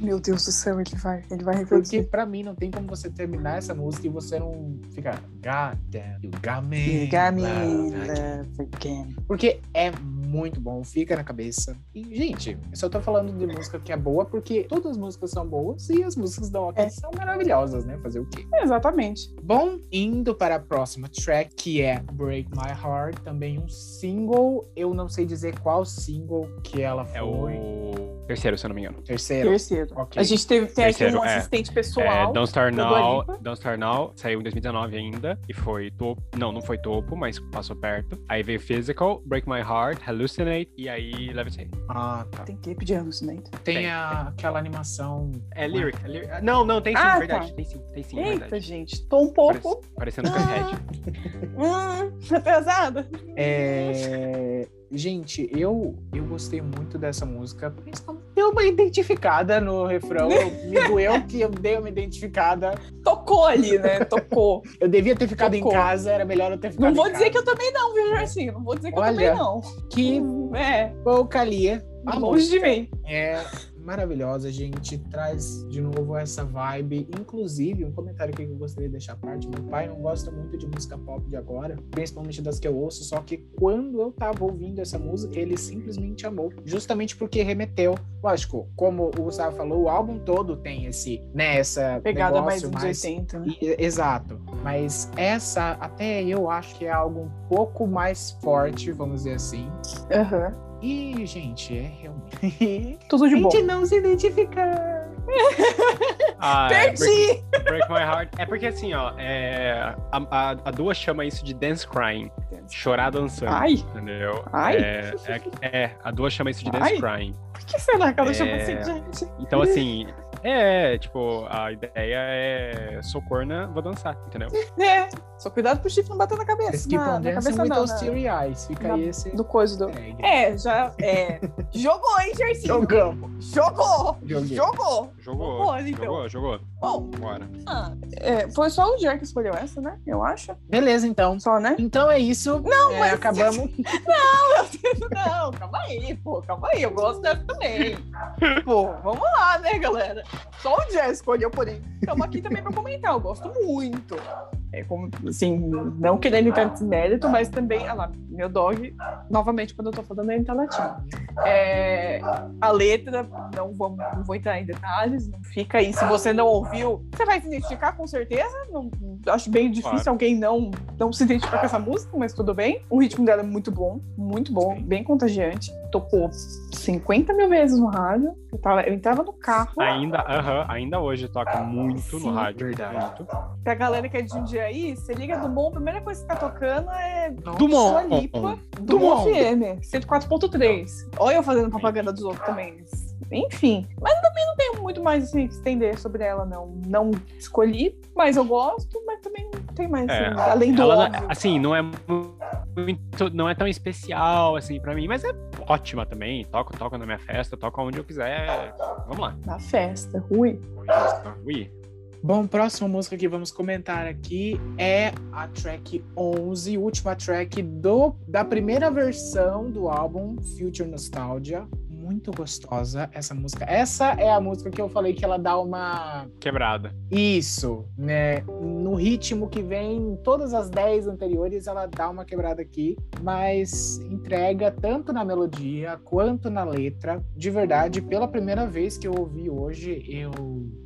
[SPEAKER 1] Meu Deus do céu, ele vai, ele vai
[SPEAKER 2] porque
[SPEAKER 1] refletir.
[SPEAKER 2] pra mim não tem como você terminar essa música e você não ficar God damn, you got me.
[SPEAKER 1] You got me
[SPEAKER 2] love again." Porque é muito bom, fica na cabeça. E, gente, eu só tô falando de música que é boa porque todas as músicas são boas e as músicas da Oki
[SPEAKER 1] É.
[SPEAKER 2] são maravilhosas, né? Fazer o quê?
[SPEAKER 1] Exatamente.
[SPEAKER 2] Bom, indo para a próxima track, que é Break My Heart, também um single. Eu não sei dizer qual single que ela foi.
[SPEAKER 3] É o terceiro, se eu não me engano.
[SPEAKER 2] Terceiro.
[SPEAKER 1] Terceiro.
[SPEAKER 2] Ok.
[SPEAKER 1] A gente teve, tem aqui
[SPEAKER 3] Terceiro,
[SPEAKER 1] um
[SPEAKER 3] é.
[SPEAKER 1] assistente
[SPEAKER 3] É,
[SPEAKER 1] pessoal.
[SPEAKER 3] Don't Start
[SPEAKER 1] da Dua
[SPEAKER 3] Now. Don't Start Now saiu em 2019 ainda e foi topo. Não, não foi topo, mas passou perto. Aí veio Physical, Break My Heart, Hallucinate e aí Levitate.
[SPEAKER 2] Ah, tá.
[SPEAKER 1] Tem clipe de anos, né?
[SPEAKER 2] Tem,
[SPEAKER 3] Tem,
[SPEAKER 2] a- aquela animação.
[SPEAKER 3] É lyric, é lyric. Não, não, tem sim,
[SPEAKER 1] Ah,
[SPEAKER 3] verdade.
[SPEAKER 1] tá.
[SPEAKER 3] Tem sim, tem sim,
[SPEAKER 1] Eita,
[SPEAKER 3] verdade.
[SPEAKER 1] gente, tô um pouco.
[SPEAKER 3] Parece- Parecendo Cuphead.
[SPEAKER 1] Hum, pesada.
[SPEAKER 2] É... Gente, eu, eu gostei muito dessa música. Deu uma identificada no refrão. Me doeu que eu dei uma identificada.
[SPEAKER 1] Tocou ali, né? Tocou.
[SPEAKER 2] Eu devia ter ficado
[SPEAKER 1] Tocou.
[SPEAKER 2] em casa, era melhor eu ter ficado
[SPEAKER 1] Não vou dizer
[SPEAKER 2] casa.
[SPEAKER 1] que eu também não, viu, Jarcinho? Não vou dizer que
[SPEAKER 2] Olha,
[SPEAKER 1] eu também não.
[SPEAKER 2] Que
[SPEAKER 1] É,
[SPEAKER 2] poucalia. A
[SPEAKER 1] longe de mim.
[SPEAKER 2] é maravilhosa, gente. Traz de novo essa vibe. Inclusive, um comentário que eu gostaria de deixar à parte: meu pai não gosta muito de música pop de agora, principalmente das que eu ouço. Só que quando eu tava ouvindo essa música, ele simplesmente amou. Justamente porque remeteu. Lógico, como o Gustavo falou, o álbum todo tem esse, né, essa
[SPEAKER 1] Pegada mais
[SPEAKER 2] negócio mais
[SPEAKER 1] 80. né?
[SPEAKER 2] e- Exato. Mas essa, até eu acho que é algo um pouco mais forte, vamos dizer assim.
[SPEAKER 1] Aham.
[SPEAKER 2] E, gente, é realmente.
[SPEAKER 1] Tudo de bom.
[SPEAKER 2] Gente não se identifica.
[SPEAKER 3] Ah, é Break,
[SPEAKER 1] Perdi!
[SPEAKER 3] Break My Heart. É porque assim, ó, é, a, a, a Dua chama isso de dance crying, chorar dançando.
[SPEAKER 1] Ai,
[SPEAKER 3] Entendeu?
[SPEAKER 1] Ai.
[SPEAKER 3] É, é, é, a Dua chama isso de dance
[SPEAKER 1] Ai.
[SPEAKER 3] crying.
[SPEAKER 1] por que será que ela
[SPEAKER 3] É.
[SPEAKER 1] chama assim, gente?
[SPEAKER 3] Então, assim, é, tipo, a ideia é sou corna, vou dançar, entendeu?
[SPEAKER 1] É, só cuidado pro chifre não bater na cabeça.
[SPEAKER 2] Keep
[SPEAKER 1] na, na cabeça
[SPEAKER 2] with
[SPEAKER 1] não,
[SPEAKER 2] those
[SPEAKER 1] na-
[SPEAKER 2] teary eyes. Fica
[SPEAKER 1] na-
[SPEAKER 2] aí esse.
[SPEAKER 1] do coisa do... É, já, é. Jogou, hein, Jercinho?
[SPEAKER 2] Jogamos.
[SPEAKER 1] Jogou!
[SPEAKER 2] Joguei.
[SPEAKER 1] Jogou!
[SPEAKER 3] Jogou,
[SPEAKER 1] Bom, então.
[SPEAKER 3] jogou, jogou.
[SPEAKER 1] Bom,
[SPEAKER 3] Bora.
[SPEAKER 1] ah, é, foi só o Jer que escolheu essa, né? Eu acho.
[SPEAKER 2] Beleza, então.
[SPEAKER 1] Só, né?
[SPEAKER 2] Então é isso.
[SPEAKER 1] Não,
[SPEAKER 2] É,
[SPEAKER 1] mas-
[SPEAKER 2] acabamos.
[SPEAKER 1] Não, calma aí, pô, calma aí, eu gosto dessa também. Pô, vamos lá, né, galera? Só o Jazz escolheu, porém, estamos aqui também pra comentar, eu gosto muito. É como, assim, não querendo entrar nesse mérito, mas também, ah lá, meu dog, novamente, quando eu tô falando, ele tá latindo. É, a letra, não, vamos, não vou entrar em detalhes, não fica aí. Se você não ouviu, você vai se identificar com certeza. Não, acho bem difícil
[SPEAKER 3] Claro.
[SPEAKER 1] alguém não, não se identificar com essa música, mas tudo bem. O ritmo dela é muito bom, muito bom,
[SPEAKER 2] Sim.
[SPEAKER 1] bem contagiante. Tocou 50 mil vezes no rádio. Eu, tava, eu entrava no carro.
[SPEAKER 3] Ainda, aham, ainda hoje toca muito
[SPEAKER 1] Sim.
[SPEAKER 3] no rádio.
[SPEAKER 2] Verdade.
[SPEAKER 3] Muito.
[SPEAKER 1] Pra galera que é de Jundiaí, você liga do Bom, a primeira coisa que tá tocando é
[SPEAKER 3] Dumont.
[SPEAKER 1] Lipa, do Bom FM, 104.3. Olha eu fazendo propaganda dos outros também. Enfim, mas também não tenho muito mais assim, que estender sobre ela, não. Não escolhi, mas eu gosto, mas também não tem mais,
[SPEAKER 3] É,
[SPEAKER 1] assim, além do
[SPEAKER 3] Ela,
[SPEAKER 1] óbvio.
[SPEAKER 3] assim, não é muito, não é tão especial, assim, pra mim, mas é ótima também. Toco, toco na minha festa, toco onde eu quiser. Vamos lá.
[SPEAKER 1] Na festa, ui.
[SPEAKER 3] Ui.
[SPEAKER 2] Bom, próxima música que vamos comentar aqui é a track 11, última track do, da primeira versão do álbum Future Nostalgia. Muito gostosa essa música. Essa é a música que eu falei que ela dá uma.
[SPEAKER 3] Quebrada.
[SPEAKER 2] Isso, né? No ritmo que vem em todas as 10 anteriores, ela dá uma quebrada aqui, mas entrega tanto na melodia quanto na letra. De verdade, pela primeira vez que eu ouvi hoje, eu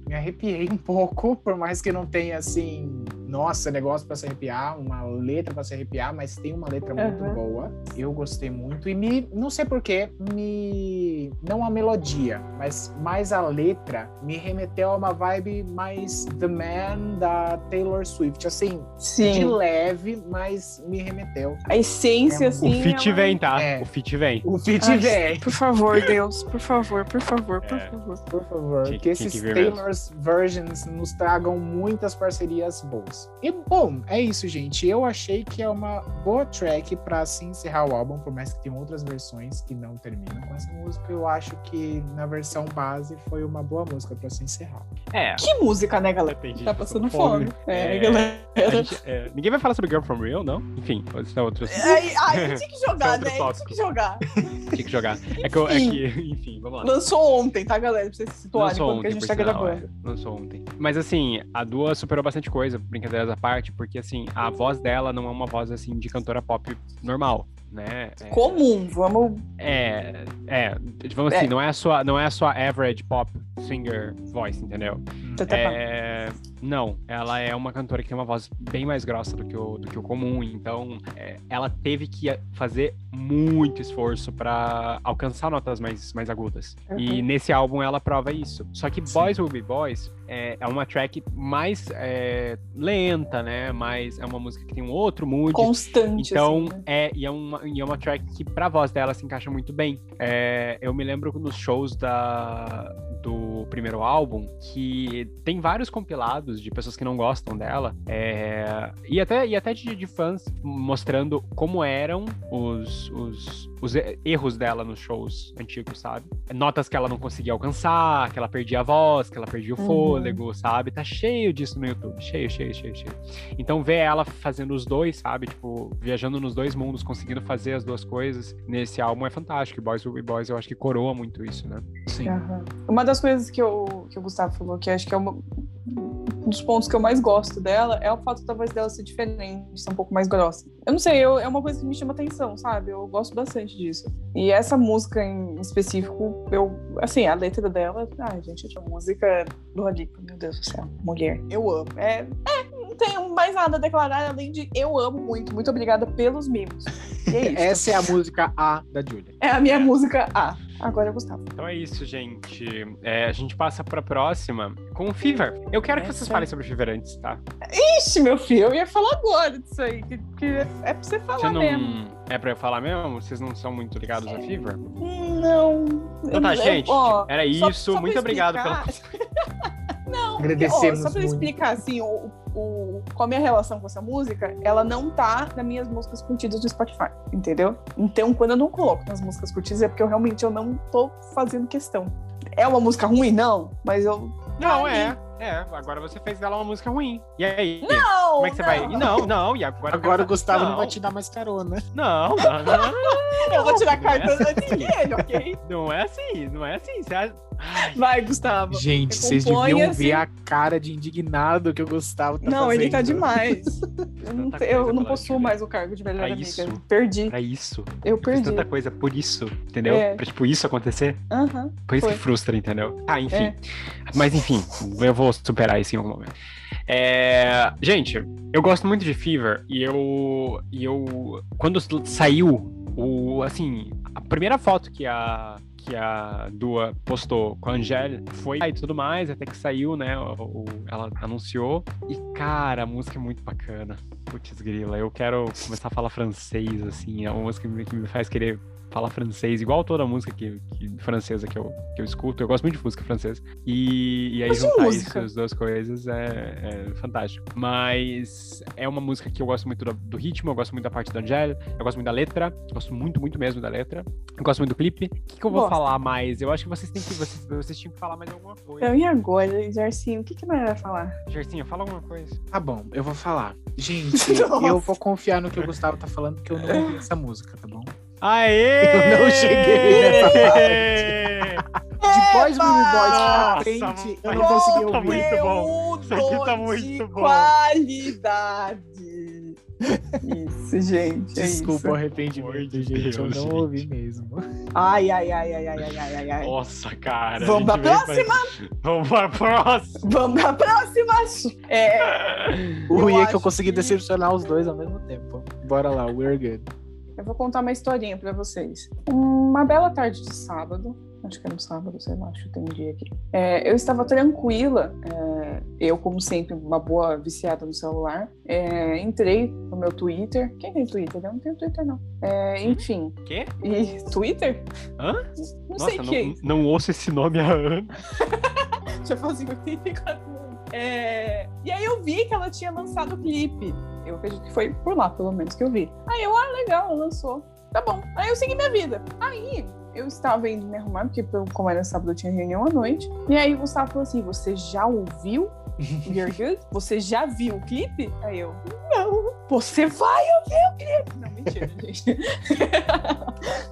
[SPEAKER 2] me arrepiei um pouco, por mais que não tenha assim, nossa, negócio para se arrepiar, uma letra para se arrepiar, mas tem uma letra muito
[SPEAKER 1] Aham.
[SPEAKER 2] boa. Eu gostei muito e me, não sei porquê, me não a melodia, mas mais a letra me remeteu a uma vibe mais The Man da Taylor Swift, assim, de
[SPEAKER 1] Sim.
[SPEAKER 2] leve, mas me remeteu.
[SPEAKER 1] A essência,
[SPEAKER 2] É,
[SPEAKER 1] assim.
[SPEAKER 3] o fit
[SPEAKER 1] ela-
[SPEAKER 3] vem, tá?
[SPEAKER 2] É.
[SPEAKER 3] O fit vem.
[SPEAKER 2] O
[SPEAKER 1] Ai,
[SPEAKER 2] vem.
[SPEAKER 1] Por favor, Deus, por favor, por favor, por
[SPEAKER 3] É.
[SPEAKER 1] favor.
[SPEAKER 2] Por favor, que
[SPEAKER 3] tinha
[SPEAKER 2] esses
[SPEAKER 3] que
[SPEAKER 2] Taylor's versions nos tragam muitas parcerias boas. E bom, é isso, gente. Eu achei que é uma boa track pra se encerrar o álbum, por mais que tenham outras versões que não terminam com essa música. Eu acho que na versão base foi uma boa música pra se encerrar.
[SPEAKER 3] É.
[SPEAKER 1] Que música, né, galera?
[SPEAKER 3] Gente
[SPEAKER 1] Tá passando
[SPEAKER 3] fome.
[SPEAKER 1] fome. É,
[SPEAKER 3] É,
[SPEAKER 1] galera.
[SPEAKER 3] Gente- é, ninguém vai falar sobre Girl From Real, não? Enfim, pode ser outros.
[SPEAKER 1] Ai, ai, tinha que jogar,
[SPEAKER 3] Outro
[SPEAKER 1] né? Tinha que jogar.
[SPEAKER 3] Tinha que jogar. É que, eu, é
[SPEAKER 1] Enfim.
[SPEAKER 3] que enfim, vamos lá.
[SPEAKER 1] Lançou ontem, tá, galera? Pra vocês se situarem
[SPEAKER 3] Lançou
[SPEAKER 1] quando que a
[SPEAKER 3] ontem,
[SPEAKER 1] gente tá gravando.
[SPEAKER 3] Lançou ontem. Mas assim, a Dua superou bastante coisa, brincadeiras à parte, porque assim, a voz dela não é uma voz assim de cantora pop normal, né? É,
[SPEAKER 1] Comum, vamos.
[SPEAKER 3] É, é, vamos assim,
[SPEAKER 1] É.
[SPEAKER 3] não é a sua, não é a sua average pop singer voice, entendeu?
[SPEAKER 1] Tá.
[SPEAKER 3] É, não, ela é uma cantora que tem uma voz bem mais grossa do que o, do que o comum, então é, ela teve que fazer muito esforço pra alcançar notas mais, mais agudas. E
[SPEAKER 1] Uhum.
[SPEAKER 3] nesse álbum ela prova isso. Só que
[SPEAKER 2] Sim.
[SPEAKER 3] Boys Will Be Boys é, é uma track mais é, lenta, né? Mas é uma música que tem um outro mood.
[SPEAKER 1] Constante.
[SPEAKER 3] Então,
[SPEAKER 1] assim, né?
[SPEAKER 3] é, e é, uma, e é uma track que pra voz dela se encaixa muito bem. É, eu me lembro nos shows da, do primeiro álbum que tem vários compilados de pessoas que não gostam dela é, e até, e até de, de fãs mostrando como eram os, os os erros dela nos shows antigos, sabe? Notas que ela não conseguia alcançar, que ela perdia a voz, que ela perdia o
[SPEAKER 1] Uhum.
[SPEAKER 3] fôlego, sabe? Tá cheio disso no YouTube. Cheio, cheio, cheio, cheio. Então ver ela fazendo os dois, sabe? Tipo, viajando nos dois mundos, conseguindo fazer as duas coisas nesse álbum é fantástico. E Boys Will Be Boys eu acho que coroa muito isso, né?
[SPEAKER 2] Sim.
[SPEAKER 1] Aham. Uma das coisas que, eu, que o Gustavo falou, que acho que é uma, um dos pontos que eu mais gosto dela, é o fato da voz dela ser diferente, ser um pouco mais grossa. Eu não sei, eu- é uma coisa que me chama atenção, sabe? Eu gosto bastante disso. E essa música em específico, eu, assim, a letra dela, ai, gente, a música do Alipa, meu Deus do céu, mulher. Eu amo. É, é, não tenho mais nada a declarar além de eu amo muito. Muito obrigada pelos mimos. É isso.
[SPEAKER 2] Essa é a música A da Julia.
[SPEAKER 1] É a minha música A. Agora, Gustavo.
[SPEAKER 3] Então é isso, gente. É, a gente passa pra próxima com o Fever. Eu quero que vocês falem sobre o Fever antes, tá?
[SPEAKER 1] Ixi, meu filho, eu ia falar agora disso aí, que, que é pra você falar
[SPEAKER 3] Você não.
[SPEAKER 1] mesmo.
[SPEAKER 3] É pra eu falar mesmo? Vocês não são muito ligados a Fever?
[SPEAKER 1] Não.
[SPEAKER 3] Então tá,
[SPEAKER 1] Eu-
[SPEAKER 3] gente.
[SPEAKER 1] ó,
[SPEAKER 3] Era
[SPEAKER 1] só-
[SPEAKER 3] isso.
[SPEAKER 1] só pra
[SPEAKER 3] muito obrigado pela.
[SPEAKER 1] Não, porque, ó,
[SPEAKER 2] Agradecemos
[SPEAKER 1] só pra
[SPEAKER 2] muito.
[SPEAKER 1] explicar, assim, o, o, qual a minha relação com essa música, ela não tá nas minhas músicas curtidas do Spotify, entendeu? Então, quando eu não coloco nas músicas curtidas, é porque eu realmente eu não tô fazendo questão. É uma música ruim? Não, mas eu...
[SPEAKER 3] Não,
[SPEAKER 1] Ai.
[SPEAKER 3] é. É, agora você fez dela uma música ruim. E aí?
[SPEAKER 1] Não,
[SPEAKER 3] Como é que você
[SPEAKER 1] não.
[SPEAKER 3] vai? Não, não, e agora.
[SPEAKER 2] Agora o Gustavo
[SPEAKER 3] saber-
[SPEAKER 2] não vai te dar mais carona.
[SPEAKER 3] Não, não, não, não,
[SPEAKER 1] Eu vou tirar
[SPEAKER 3] Não é
[SPEAKER 1] carta antes
[SPEAKER 3] assim.
[SPEAKER 1] dele, ok?
[SPEAKER 3] não é assim, não é assim. Você
[SPEAKER 1] Vai, Gustavo.
[SPEAKER 2] Gente, vocês
[SPEAKER 1] Recomponha-se.
[SPEAKER 2] deviam ver a cara de indignado que o Gustavo tá
[SPEAKER 1] Não,
[SPEAKER 2] fazendo.
[SPEAKER 1] ele tá demais. Eu não, eu não possuo
[SPEAKER 3] Julia.
[SPEAKER 1] mais o cargo de melhor
[SPEAKER 3] Pra
[SPEAKER 1] amiga.
[SPEAKER 3] isso.
[SPEAKER 1] Perdi.
[SPEAKER 3] pra isso.
[SPEAKER 1] Eu
[SPEAKER 3] Fiz
[SPEAKER 1] perdi.
[SPEAKER 3] tanta coisa por isso, entendeu?
[SPEAKER 1] É.
[SPEAKER 3] Pra tipo isso acontecer.
[SPEAKER 1] Aham.
[SPEAKER 3] Por isso
[SPEAKER 1] Foi.
[SPEAKER 3] que frustra, entendeu? Ah, enfim.
[SPEAKER 1] É.
[SPEAKER 3] Mas enfim, eu vou superar isso em algum momento. É, Gente, eu gosto muito de Fever e eu. E eu. Quando saiu o. Assim, a primeira foto que a. Que a Dua postou com a Angélica foi e tudo mais, até que saiu, né? o- o- ela anunciou. E, cara, a música é muito bacana. Putz, grila, eu quero começar a falar francês, assim. É uma música que me- que me faz querer falar francês, igual toda música que, que- francesa que eu, que eu escuto. Eu gosto muito de música francesa. E, e aí
[SPEAKER 1] Mas
[SPEAKER 3] juntar isso, as duas coisas, é, é fantástico. Mas é uma música que eu gosto muito do, do ritmo, eu gosto muito da parte da Angel, eu gosto muito da letra, eu gosto muito, muito mesmo da letra. Eu gosto muito do clipe. O que, que eu vou
[SPEAKER 1] Gosto.
[SPEAKER 3] falar mais? Eu acho que vocês têm que. Vocês, vocês tinham que falar mais alguma coisa.
[SPEAKER 1] Então, e agora, Jarcinho? O que, que nós vai falar?
[SPEAKER 3] Gersinho, fala alguma coisa.
[SPEAKER 2] Tá bom, eu vou falar. Gente, eu vou confiar no que o Gustavo tá falando, porque eu não ouvi essa música, tá bom?
[SPEAKER 3] Aê!
[SPEAKER 2] Eu não cheguei nessa parte. Depois do Minibot pra frente, eu não consegui ouvir.
[SPEAKER 3] Tá muito bom. Isso aqui tá muito bom.
[SPEAKER 1] qualidade. Isso, gente. É
[SPEAKER 2] Desculpa
[SPEAKER 1] isso.
[SPEAKER 2] o
[SPEAKER 3] arrependimento, Deus,
[SPEAKER 2] gente. Eu não
[SPEAKER 3] gente.
[SPEAKER 2] ouvi mesmo.
[SPEAKER 1] Ai, ai, ai, ai, ai, ai, ai, ai.
[SPEAKER 3] Nossa, cara.
[SPEAKER 1] Vamos pra
[SPEAKER 3] próxima? Vamos pra próxima.
[SPEAKER 1] Vamos pra próxima. É...
[SPEAKER 2] O ruim é que eu consegui
[SPEAKER 1] que...
[SPEAKER 2] decepcionar os dois ao mesmo tempo. Bora lá, we're good
[SPEAKER 1] eu vou contar uma historinha pra vocês. Uma bela tarde de sábado. Acho que era um sábado, sei lá, acho que tem um dia aqui. É, eu estava tranquila, é, eu, como sempre, uma boa viciada no celular. é, entrei no meu Twitter. Quem tem Twitter? Eu não tenho Twitter, não. É, enfim.
[SPEAKER 3] Quê?
[SPEAKER 1] E Twitter?
[SPEAKER 3] Hã?
[SPEAKER 1] Não
[SPEAKER 3] Nossa,
[SPEAKER 1] sei o que
[SPEAKER 3] não, não ouço esse nome há anos.
[SPEAKER 1] Já fazia 84 anos. É, E aí eu vi que ela tinha lançado o clipe. Eu acredito que foi por lá, pelo menos, que eu vi. Aí eu, ah, legal, lançou. Tá bom. Aí eu segui minha vida. Aí eu estava indo me arrumar, porque como era sábado eu tinha reunião à noite. E aí o Gustavo falou assim: Você já ouviu You're Good? Você já viu o clipe? Aí eu, não. Você vai ouvir o clipe. Não, mentira, gente.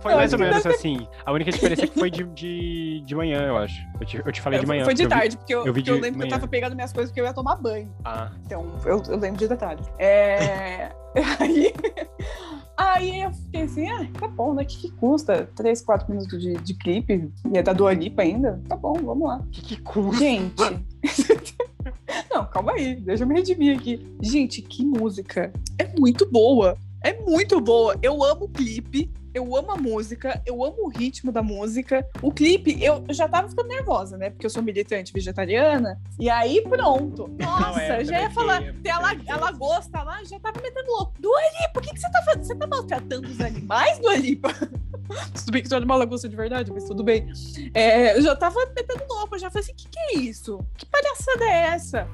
[SPEAKER 3] Foi
[SPEAKER 1] Eu
[SPEAKER 3] mais ou menos assim. A única diferença é que foi de, de, de manhã, eu acho. Eu te, eu te falei de manhã.
[SPEAKER 1] Foi de
[SPEAKER 3] eu vi-
[SPEAKER 1] tarde, porque eu,
[SPEAKER 3] eu vi
[SPEAKER 1] porque eu lembro que eu
[SPEAKER 3] manhã.
[SPEAKER 1] tava pegando minhas coisas porque eu ia tomar banho.
[SPEAKER 3] Ah,
[SPEAKER 1] Então, eu, eu lembro de detalhes. É... aí, aí eu fiquei assim, ah, tá bom, né? O que, que custa? 3, 4 minutos de, de clipe? E é da Dua Lipa ainda? Tá bom, vamos lá.
[SPEAKER 3] o que que custa?
[SPEAKER 1] Gente... Não, calma aí, deixa eu me redimir aqui. Gente, que música. É muito boa. É muito boa. Eu amo o clipe. Eu amo a música, eu amo o ritmo da música. O clipe, eu já tava ficando nervosa, né? Porque eu sou militante vegetariana. E aí, pronto. Nossa,
[SPEAKER 3] é,
[SPEAKER 1] já ia falar.
[SPEAKER 3] fiquei-
[SPEAKER 1] Tem a, la- a lagosta lá, já tava metendo louco. Dua Lipa, o que, que você tá fazendo? Você tá maltratando os animais, Dua Lipa? tudo bem que tu é uma lagosta de verdade, mas tudo bem. É, eu já tava metendo louco, eu já falei assim: o que, que é isso? Que é essa?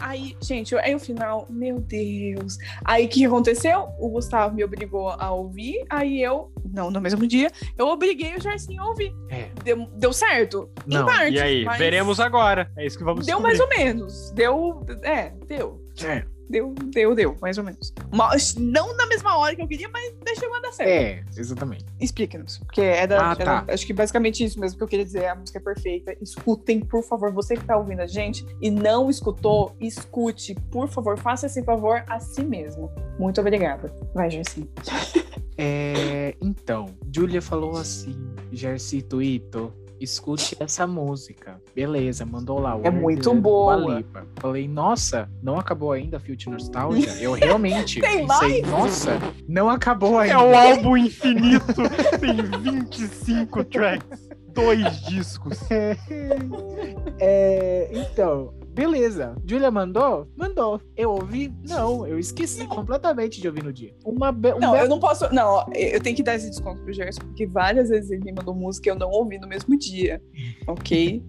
[SPEAKER 1] Aí, gente, aí o final, meu Deus. Aí o que aconteceu? O Gustavo me obrigou a ouvir, aí eu, não, no mesmo dia, eu obriguei o Jarcinho a ouvir.
[SPEAKER 2] É.
[SPEAKER 1] Deu, deu certo?
[SPEAKER 2] Não.
[SPEAKER 1] Em parte.
[SPEAKER 3] E aí, veremos agora. É isso que vamos
[SPEAKER 1] Deu
[SPEAKER 3] descobrir.
[SPEAKER 1] mais ou menos. Deu. É, deu.
[SPEAKER 2] É.
[SPEAKER 1] Deu, deu, deu, mais ou menos. Mas não na mesma hora que eu queria, mas deixou uma dar certo.
[SPEAKER 2] É, exatamente.
[SPEAKER 1] Explica-nos. Porque era,
[SPEAKER 2] Ah, tá.
[SPEAKER 1] era- acho que basicamente isso mesmo que eu queria dizer. A música é perfeita. Escutem, por favor. Você que tá ouvindo a gente e não escutou, escute. Por favor, faça esse favor a si mesmo. Muito obrigada. Vai, Gerson.
[SPEAKER 2] É, então, Julia falou assim, Jercito Ito, escute essa música. Beleza, mandou lá.
[SPEAKER 1] É muito boa.
[SPEAKER 2] Lipa. Falei, nossa, não acabou ainda Future Nostalgia? Eu realmente
[SPEAKER 1] Tem
[SPEAKER 2] pensei,
[SPEAKER 1] mais?
[SPEAKER 2] nossa, não acabou ainda.
[SPEAKER 3] É o álbum infinito. Tem 25 tracks. Dois discos.
[SPEAKER 2] É, então, beleza. Julia mandou? Mandou. Eu ouvi? Não, eu esqueci completamente de ouvir no dia. Uma be- um
[SPEAKER 1] Não,
[SPEAKER 2] belo-
[SPEAKER 1] eu não posso. Não, eu tenho que dar esse desconto pro Gerson, porque várias vezes ele me mandou música e eu não ouvi no mesmo dia. Ok?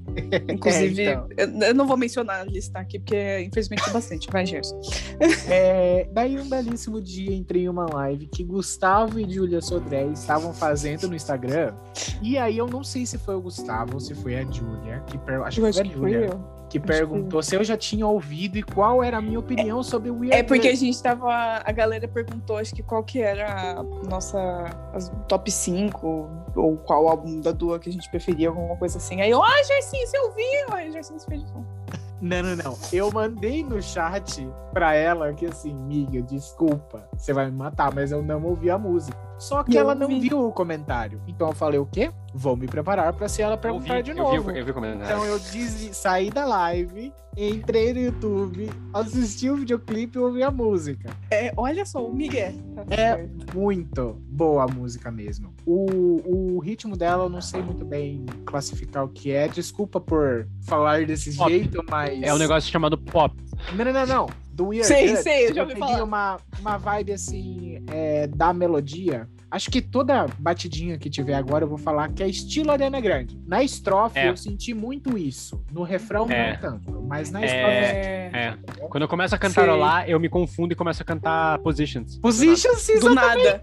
[SPEAKER 1] Inclusive,
[SPEAKER 2] É, então.
[SPEAKER 1] eu, eu não vou mencionar a lista aqui, porque infelizmente é bastante. Vai, Gerson.
[SPEAKER 2] É, daí um belíssimo dia entrei em uma live que Gustavo e Julia Sodré estavam fazendo no Instagram. E aí eu não sei se foi o Gustavo ou se foi a Julia, que per... acho
[SPEAKER 1] Eu
[SPEAKER 2] que
[SPEAKER 1] acho
[SPEAKER 2] foi a Julia,
[SPEAKER 1] eu.
[SPEAKER 2] que
[SPEAKER 1] que
[SPEAKER 2] perguntou se eu já tinha ouvido e qual era a minha opinião sobre o Weird
[SPEAKER 1] É porque a gente tava. A galera perguntou, acho que qual que era a nossa as top 5, ou qual álbum da Dua que a gente preferia, alguma coisa assim. Aí eu, ah, Gerson, você ouviu? Aí Gerson se fez.
[SPEAKER 2] Não, não, não. Eu mandei no chat pra ela que assim, miga, desculpa, você vai me matar, mas eu não ouvi a música. Só que
[SPEAKER 1] eu
[SPEAKER 2] ela não
[SPEAKER 1] ouvi.
[SPEAKER 2] viu o comentário. Então eu falei o quê? Vou me preparar pra se ela perguntar
[SPEAKER 3] Eu vi,
[SPEAKER 2] de
[SPEAKER 3] eu
[SPEAKER 2] novo.
[SPEAKER 3] vi, eu vi o comentário.
[SPEAKER 2] Então eu desli- saí da live, entrei no YouTube, assisti o videoclipe e ouvi a música.
[SPEAKER 1] É, olha só, o Miguel. Tá
[SPEAKER 2] É. Muito boa a música mesmo. O, o ritmo dela eu não sei muito bem classificar o que é. Desculpa por falar desse
[SPEAKER 3] Pop.
[SPEAKER 2] jeito, mas.
[SPEAKER 3] É um negócio chamado pop.
[SPEAKER 2] Não, não, não, não. Do Weird
[SPEAKER 1] Sei,
[SPEAKER 2] Guts,
[SPEAKER 1] sei, eu já ouvi falar.
[SPEAKER 2] uma, uma vibe assim é, da melodia. Acho que toda batidinha que tiver agora eu vou falar que é estilo Ariana Grande. Na estrofe
[SPEAKER 3] É.
[SPEAKER 2] eu senti muito isso. No refrão
[SPEAKER 3] É.
[SPEAKER 2] não tanto. Mas na
[SPEAKER 3] É.
[SPEAKER 2] estrofe.
[SPEAKER 1] É.
[SPEAKER 3] É. Quando eu começo a cantarolar, eu me confundo e começo a cantar positions.
[SPEAKER 2] Positions,
[SPEAKER 1] Do
[SPEAKER 2] exatamente.
[SPEAKER 1] nada.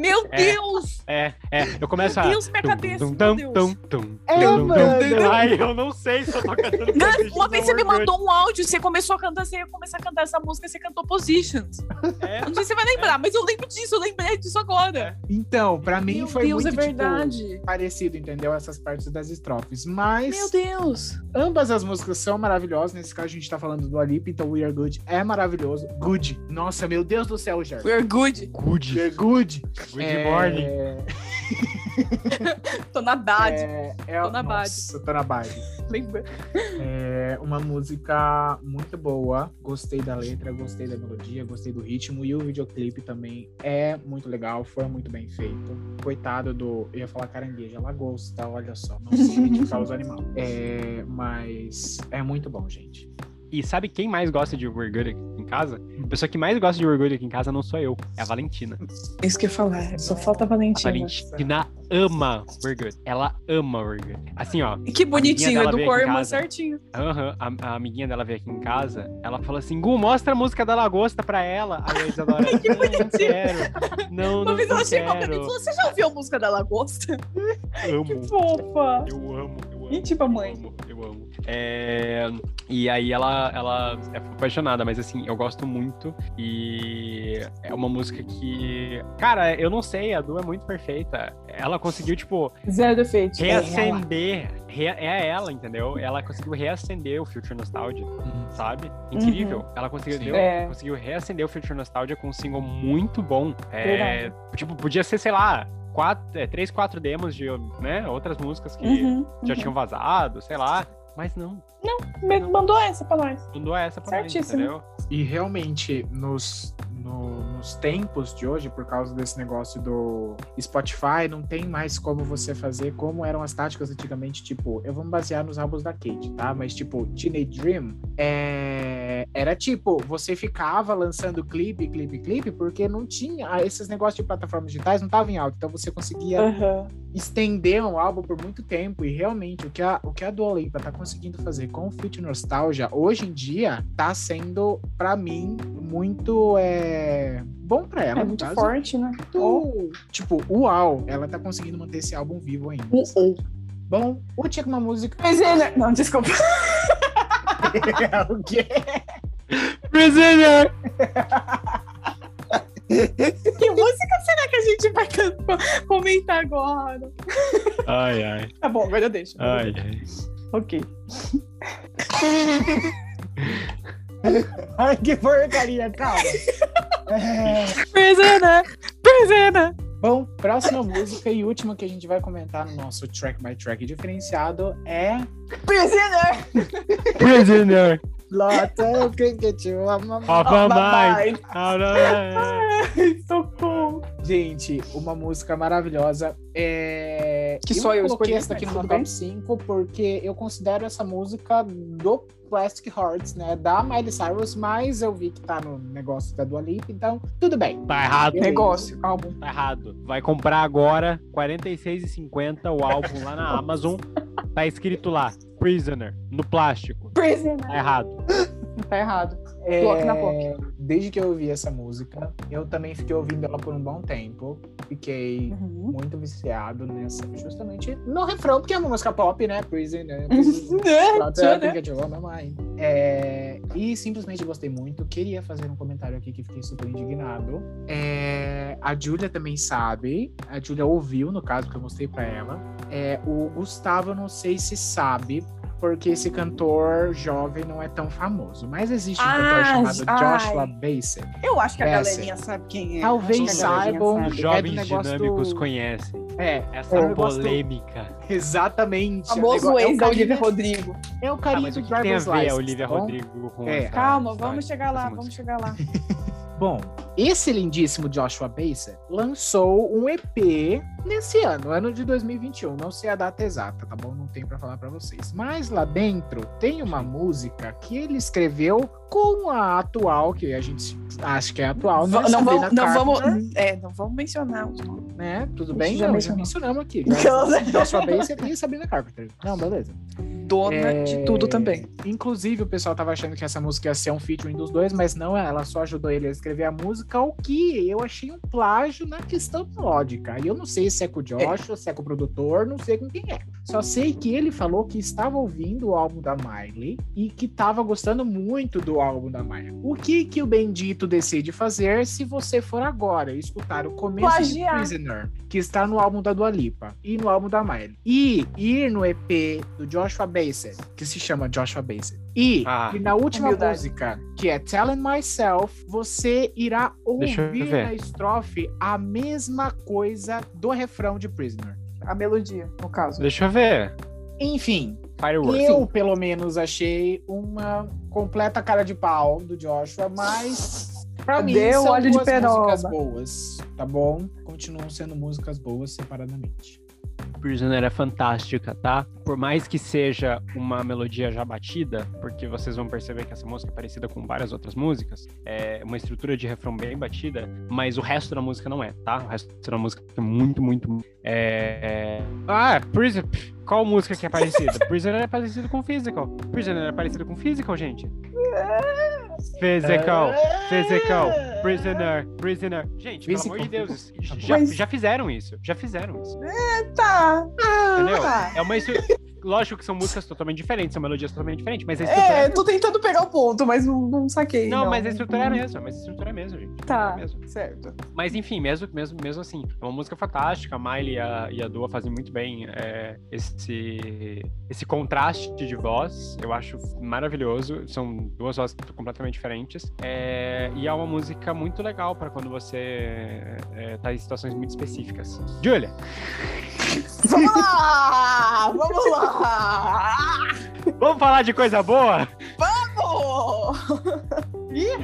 [SPEAKER 1] Meu
[SPEAKER 3] É.
[SPEAKER 1] Deus!
[SPEAKER 3] É, é. Eu começo a.
[SPEAKER 1] Deus, minha cabeça,
[SPEAKER 2] É.
[SPEAKER 3] Ai, eu não sei se eu tô cantando
[SPEAKER 1] uma vez você me mandou um áudio, você começou a cantar, você ia começar a cantar essa música, você cantou Positions.
[SPEAKER 3] É.
[SPEAKER 1] Eu não sei se você vai lembrar, mas eu lembro disso, eu lembrei disso agora.
[SPEAKER 2] Então, pra mim
[SPEAKER 1] Meu
[SPEAKER 2] foi
[SPEAKER 1] Deus,
[SPEAKER 2] muito
[SPEAKER 1] é
[SPEAKER 2] tipo,
[SPEAKER 1] verdade.
[SPEAKER 2] parecido, entendeu? Essas partes das estrofes. Mas
[SPEAKER 1] Meu Deus.
[SPEAKER 2] ambas as músicas são maravilhosas. Nesse caso, a gente tá falando do Alip, então We Are Good é maravilhoso. Good. Nossa, meu Deus do céu, Jar.
[SPEAKER 1] We're good.
[SPEAKER 3] Good.
[SPEAKER 2] We Are Good.
[SPEAKER 3] Good
[SPEAKER 2] É,
[SPEAKER 3] morning.
[SPEAKER 1] Tô na bad.
[SPEAKER 2] É, é,
[SPEAKER 1] Tô na
[SPEAKER 2] nossa, tô na bad.
[SPEAKER 1] Lembra?
[SPEAKER 2] É uma música muito boa. Gostei da letra, gostei da melodia, gostei do ritmo. E o videoclipe também é muito legal, foi muito bem feito. Coitado do. Eu ia falar carangueja, lagosta, olha só. Não sei identificar os animais. É, mas é muito bom, gente.
[SPEAKER 3] E sabe quem mais gosta de Good aqui em casa? A pessoa que mais gosta de Good aqui em casa não sou eu, é a Valentina.
[SPEAKER 1] Isso que eu ia falar, só falta a
[SPEAKER 3] A
[SPEAKER 1] Valentina.
[SPEAKER 3] Valentina ama Good. Ela ama Good. Assim, ó,
[SPEAKER 1] Que bonitinho,
[SPEAKER 3] dela
[SPEAKER 1] é Corma
[SPEAKER 3] casa.
[SPEAKER 1] certinho.
[SPEAKER 3] aham, a, a amiguinha dela veio aqui em casa, ela falou assim, Gu, mostra a música da Lagosta pra ela. Aí a Isadora,
[SPEAKER 1] que
[SPEAKER 3] não, não
[SPEAKER 1] bonitinho.
[SPEAKER 3] quero. Não,
[SPEAKER 1] Uma
[SPEAKER 3] não,
[SPEAKER 1] vez
[SPEAKER 3] não
[SPEAKER 1] ela chegou pra mim e falou: Você já ouviu a música da Lagosta?
[SPEAKER 3] Amo.
[SPEAKER 1] Que fofa.
[SPEAKER 3] Eu amo, eu amo.
[SPEAKER 1] Íntima mãe.
[SPEAKER 3] Eu amo, eu amo. É, E aí ela, ela é apaixonada, mas assim, eu gosto muito. E é uma música que. Cara, eu não sei, a Du é muito perfeita. Ela conseguiu, tipo,
[SPEAKER 1] Zero defeito.
[SPEAKER 3] reacender. rea- É ela, entendeu? Ela conseguiu reacender o Future Nostalgia, sabe? Incrível. Ela conseguiu, deu-
[SPEAKER 1] É.
[SPEAKER 3] conseguiu reacender o Future Nostalgia com um single muito bom. É, tipo, podia ser, sei lá, quatro, é, três, quatro demos de né, outras músicas que
[SPEAKER 1] Uhum,
[SPEAKER 3] já
[SPEAKER 1] uhum.
[SPEAKER 3] tinham vazado, sei lá. Mas não,
[SPEAKER 1] Me- Mandou essa pra nós.
[SPEAKER 3] mandou essa pra nós,
[SPEAKER 1] Certíssimo.
[SPEAKER 3] entendeu?
[SPEAKER 2] E realmente, nos, no- nos tempos de hoje, por causa desse negócio do Spotify, não tem mais como você fazer como eram as táticas antigamente. Tipo, eu vou me basear nos álbuns da Kate, tá? Mas, tipo, Teenage Dream é, era tipo, você ficava lançando clipe, clipe, clipe, porque não tinha. ah, Esses negócios de plataformas digitais não estavam em alta. Então você conseguia
[SPEAKER 1] Aham.
[SPEAKER 2] estender um álbum por muito tempo. E realmente, o que a, o que a Dua Lipa tá conseguindo fazer com o Fit Nostalgia, hoje em dia, tá sendo, pra mim, muito é, bom pra ela.
[SPEAKER 1] É muito
[SPEAKER 2] caso.
[SPEAKER 1] forte, né?
[SPEAKER 2] Muito, Tipo, uau, ela tá conseguindo manter esse álbum vivo ainda.
[SPEAKER 1] Uh, uh.
[SPEAKER 2] Bom, o tinha uma música.
[SPEAKER 1] Ele... Não, desculpa.
[SPEAKER 2] o quê?
[SPEAKER 3] Prisoner!
[SPEAKER 1] Que música será que a gente vai comentar agora?
[SPEAKER 3] Ai, ai,
[SPEAKER 1] Tá bom, agora eu deixo.
[SPEAKER 3] ai, ai.
[SPEAKER 1] Ok.
[SPEAKER 2] Ai, que porcaria, calma. É,
[SPEAKER 1] Prisoner! Prisoner!
[SPEAKER 2] Bom, próxima música e última que a gente vai comentar no nosso track by track diferenciado é
[SPEAKER 1] Prisoner!
[SPEAKER 3] Prisoner!
[SPEAKER 2] Lota o Cricket Mama.
[SPEAKER 3] Of
[SPEAKER 1] Oh,
[SPEAKER 3] my mind! of-
[SPEAKER 1] Ai, socorro!
[SPEAKER 2] Gente, uma música maravilhosa. É...
[SPEAKER 1] Que só eu escolhi,
[SPEAKER 2] essa daqui no top
[SPEAKER 1] bem.
[SPEAKER 2] 5 porque eu considero essa música do Plastic Hearts, né? Da Miley Cyrus, mas eu vi que tá no negócio da Dua Lipa, então tudo bem.
[SPEAKER 3] Tá errado,
[SPEAKER 2] Beleza.
[SPEAKER 1] Negócio, álbum.
[SPEAKER 3] tá errado. Vai comprar agora, R$ 46,50 o álbum lá na Amazon. Tá escrito lá, Prisoner, no plástico.
[SPEAKER 1] Prisoner!
[SPEAKER 3] Tá errado.
[SPEAKER 1] Tá errado.
[SPEAKER 2] É,
[SPEAKER 1] Bloco na bloco.
[SPEAKER 2] Desde que eu ouvi essa música, eu também fiquei ouvindo ela por um bom tempo. Fiquei
[SPEAKER 1] Uhum.
[SPEAKER 2] muito viciado nessa, justamente no refrão, porque é uma música pop, né? Prisoner. É, e simplesmente gostei muito. Queria fazer um comentário aqui que fiquei super indignado. É, a Júlia também sabe. A Júlia ouviu, no caso, que eu mostrei pra ela. É, o Gustavo, eu não sei se sabe, porque esse cantor jovem não é tão famoso. Mas existe um
[SPEAKER 1] Ah,
[SPEAKER 2] cantor chamado
[SPEAKER 1] ai.
[SPEAKER 2] Joshua Bassett.
[SPEAKER 1] Eu acho que a
[SPEAKER 2] Essa.
[SPEAKER 1] galerinha sabe quem é.
[SPEAKER 2] Talvez saibam.
[SPEAKER 1] sabe.
[SPEAKER 3] Os
[SPEAKER 2] É
[SPEAKER 3] jovens
[SPEAKER 2] do negócio
[SPEAKER 3] dinâmicos
[SPEAKER 2] do-
[SPEAKER 3] conhecem.
[SPEAKER 2] É,
[SPEAKER 3] Essa
[SPEAKER 2] É,
[SPEAKER 3] polêmica.
[SPEAKER 2] exatamente.
[SPEAKER 1] Famoso
[SPEAKER 2] É o
[SPEAKER 1] ex da Olivia Rodrigo.
[SPEAKER 2] É o
[SPEAKER 3] Ah,
[SPEAKER 2] carinha
[SPEAKER 3] mas
[SPEAKER 2] do
[SPEAKER 3] o que tem a
[SPEAKER 2] Driver's
[SPEAKER 3] ver a
[SPEAKER 2] License,
[SPEAKER 3] Olivia
[SPEAKER 2] tá?
[SPEAKER 3] Rodrigo com
[SPEAKER 2] É.
[SPEAKER 3] essa
[SPEAKER 1] Calma,
[SPEAKER 3] história,
[SPEAKER 1] vamos chegar lá, vamos chegar lá.
[SPEAKER 2] Bom, esse lindíssimo Joshua Bassett lançou um EP nesse ano, ano de 2021. Não sei a data exata, tá bom? Não tenho pra falar pra vocês. Mas lá dentro tem uma música que ele escreveu com a atual, que a gente acha que é atual, né?
[SPEAKER 1] Não,
[SPEAKER 2] Sabrina
[SPEAKER 1] vamos, não,
[SPEAKER 2] Carpenter,
[SPEAKER 1] vamos, é, não vamos mencionar os nomes.
[SPEAKER 2] né? Tudo bem?
[SPEAKER 1] já
[SPEAKER 2] Não, já mencionamos aqui.
[SPEAKER 1] Aquelas-
[SPEAKER 2] Joshua Bassett e Sabrina Carpenter. Não, beleza.
[SPEAKER 1] Dona
[SPEAKER 2] É,
[SPEAKER 1] de tudo também.
[SPEAKER 2] Inclusive, o pessoal tava achando que essa música ia ser um featuring dos dois, mas não, ela só ajudou ele a escrever a música, o que eu achei um plágio na questão melódica. E eu não sei se com o Joshua, se é com o produtor, não sei com quem é. Só sei que ele falou que estava ouvindo o álbum da Miley e que estava gostando muito do álbum da Miley. O que que o Bendito decide fazer se você for agora escutar o começo
[SPEAKER 1] Plagiar.
[SPEAKER 2] de Prisoner, que está no álbum da Dua Lipa e no álbum da Miley, e ir no EP do Joshua Bassett, que se chama Joshua Bassett, e,
[SPEAKER 3] Ah.
[SPEAKER 2] e na última
[SPEAKER 1] Humildade.
[SPEAKER 2] música, que é Telling Myself, você irá ouvir na estrofe a mesma coisa do refrão de Prisoner.
[SPEAKER 1] A melodia, no caso.
[SPEAKER 3] Deixa eu ver.
[SPEAKER 2] Enfim,
[SPEAKER 3] Fireworks.
[SPEAKER 2] eu, pelo menos, achei uma completa cara de pau do Joshua, mas pra mim
[SPEAKER 1] Deu
[SPEAKER 2] são
[SPEAKER 1] óleo de
[SPEAKER 2] duas
[SPEAKER 1] peroba.
[SPEAKER 2] músicas boas, tá bom? Continuam sendo músicas boas separadamente.
[SPEAKER 3] Prisoner é fantástica, tá? Por mais que seja uma melodia já batida, porque vocês vão perceber que essa música é parecida com várias outras músicas, é uma estrutura de refrão bem batida, mas o resto da música não é, tá? O resto da música é muito, muito. É... Ah, Prisoner. Qual música que é parecida? Prisoner é parecido com Physical. Prisoner é parecido com Physical, gente. Physical. Physical. Prisoner. Prisoner. Gente, pelo amor de
[SPEAKER 2] Physical.
[SPEAKER 3] Deus,
[SPEAKER 2] Tá
[SPEAKER 3] já, já fizeram isso. Já fizeram isso.
[SPEAKER 1] Tá.
[SPEAKER 3] Entendeu?
[SPEAKER 1] tá.
[SPEAKER 3] É uma. Lógico que são músicas totalmente diferentes, são melodias totalmente diferentes, mas a estrutura
[SPEAKER 1] É,
[SPEAKER 3] é...
[SPEAKER 1] tô tentando pegar o ponto, mas não, não saquei.
[SPEAKER 3] Não, mas a estrutura é a mesma, mas a estrutura é a mesma, gente.
[SPEAKER 1] Tá,
[SPEAKER 3] É mesmo.
[SPEAKER 1] certo.
[SPEAKER 3] Mas enfim, mesmo, mesmo, mesmo assim, é uma música fantástica. A Miley e a, e a Dua fazem muito bem é, esse, esse contraste de voz. Eu acho maravilhoso. São duas vozes completamente diferentes. É, e é uma música muito legal para quando você é, tá em situações muito específicas. Julia,
[SPEAKER 1] Vamos lá! Vamos lá!
[SPEAKER 3] vamos falar de coisa boa?
[SPEAKER 1] Vamos! Ih,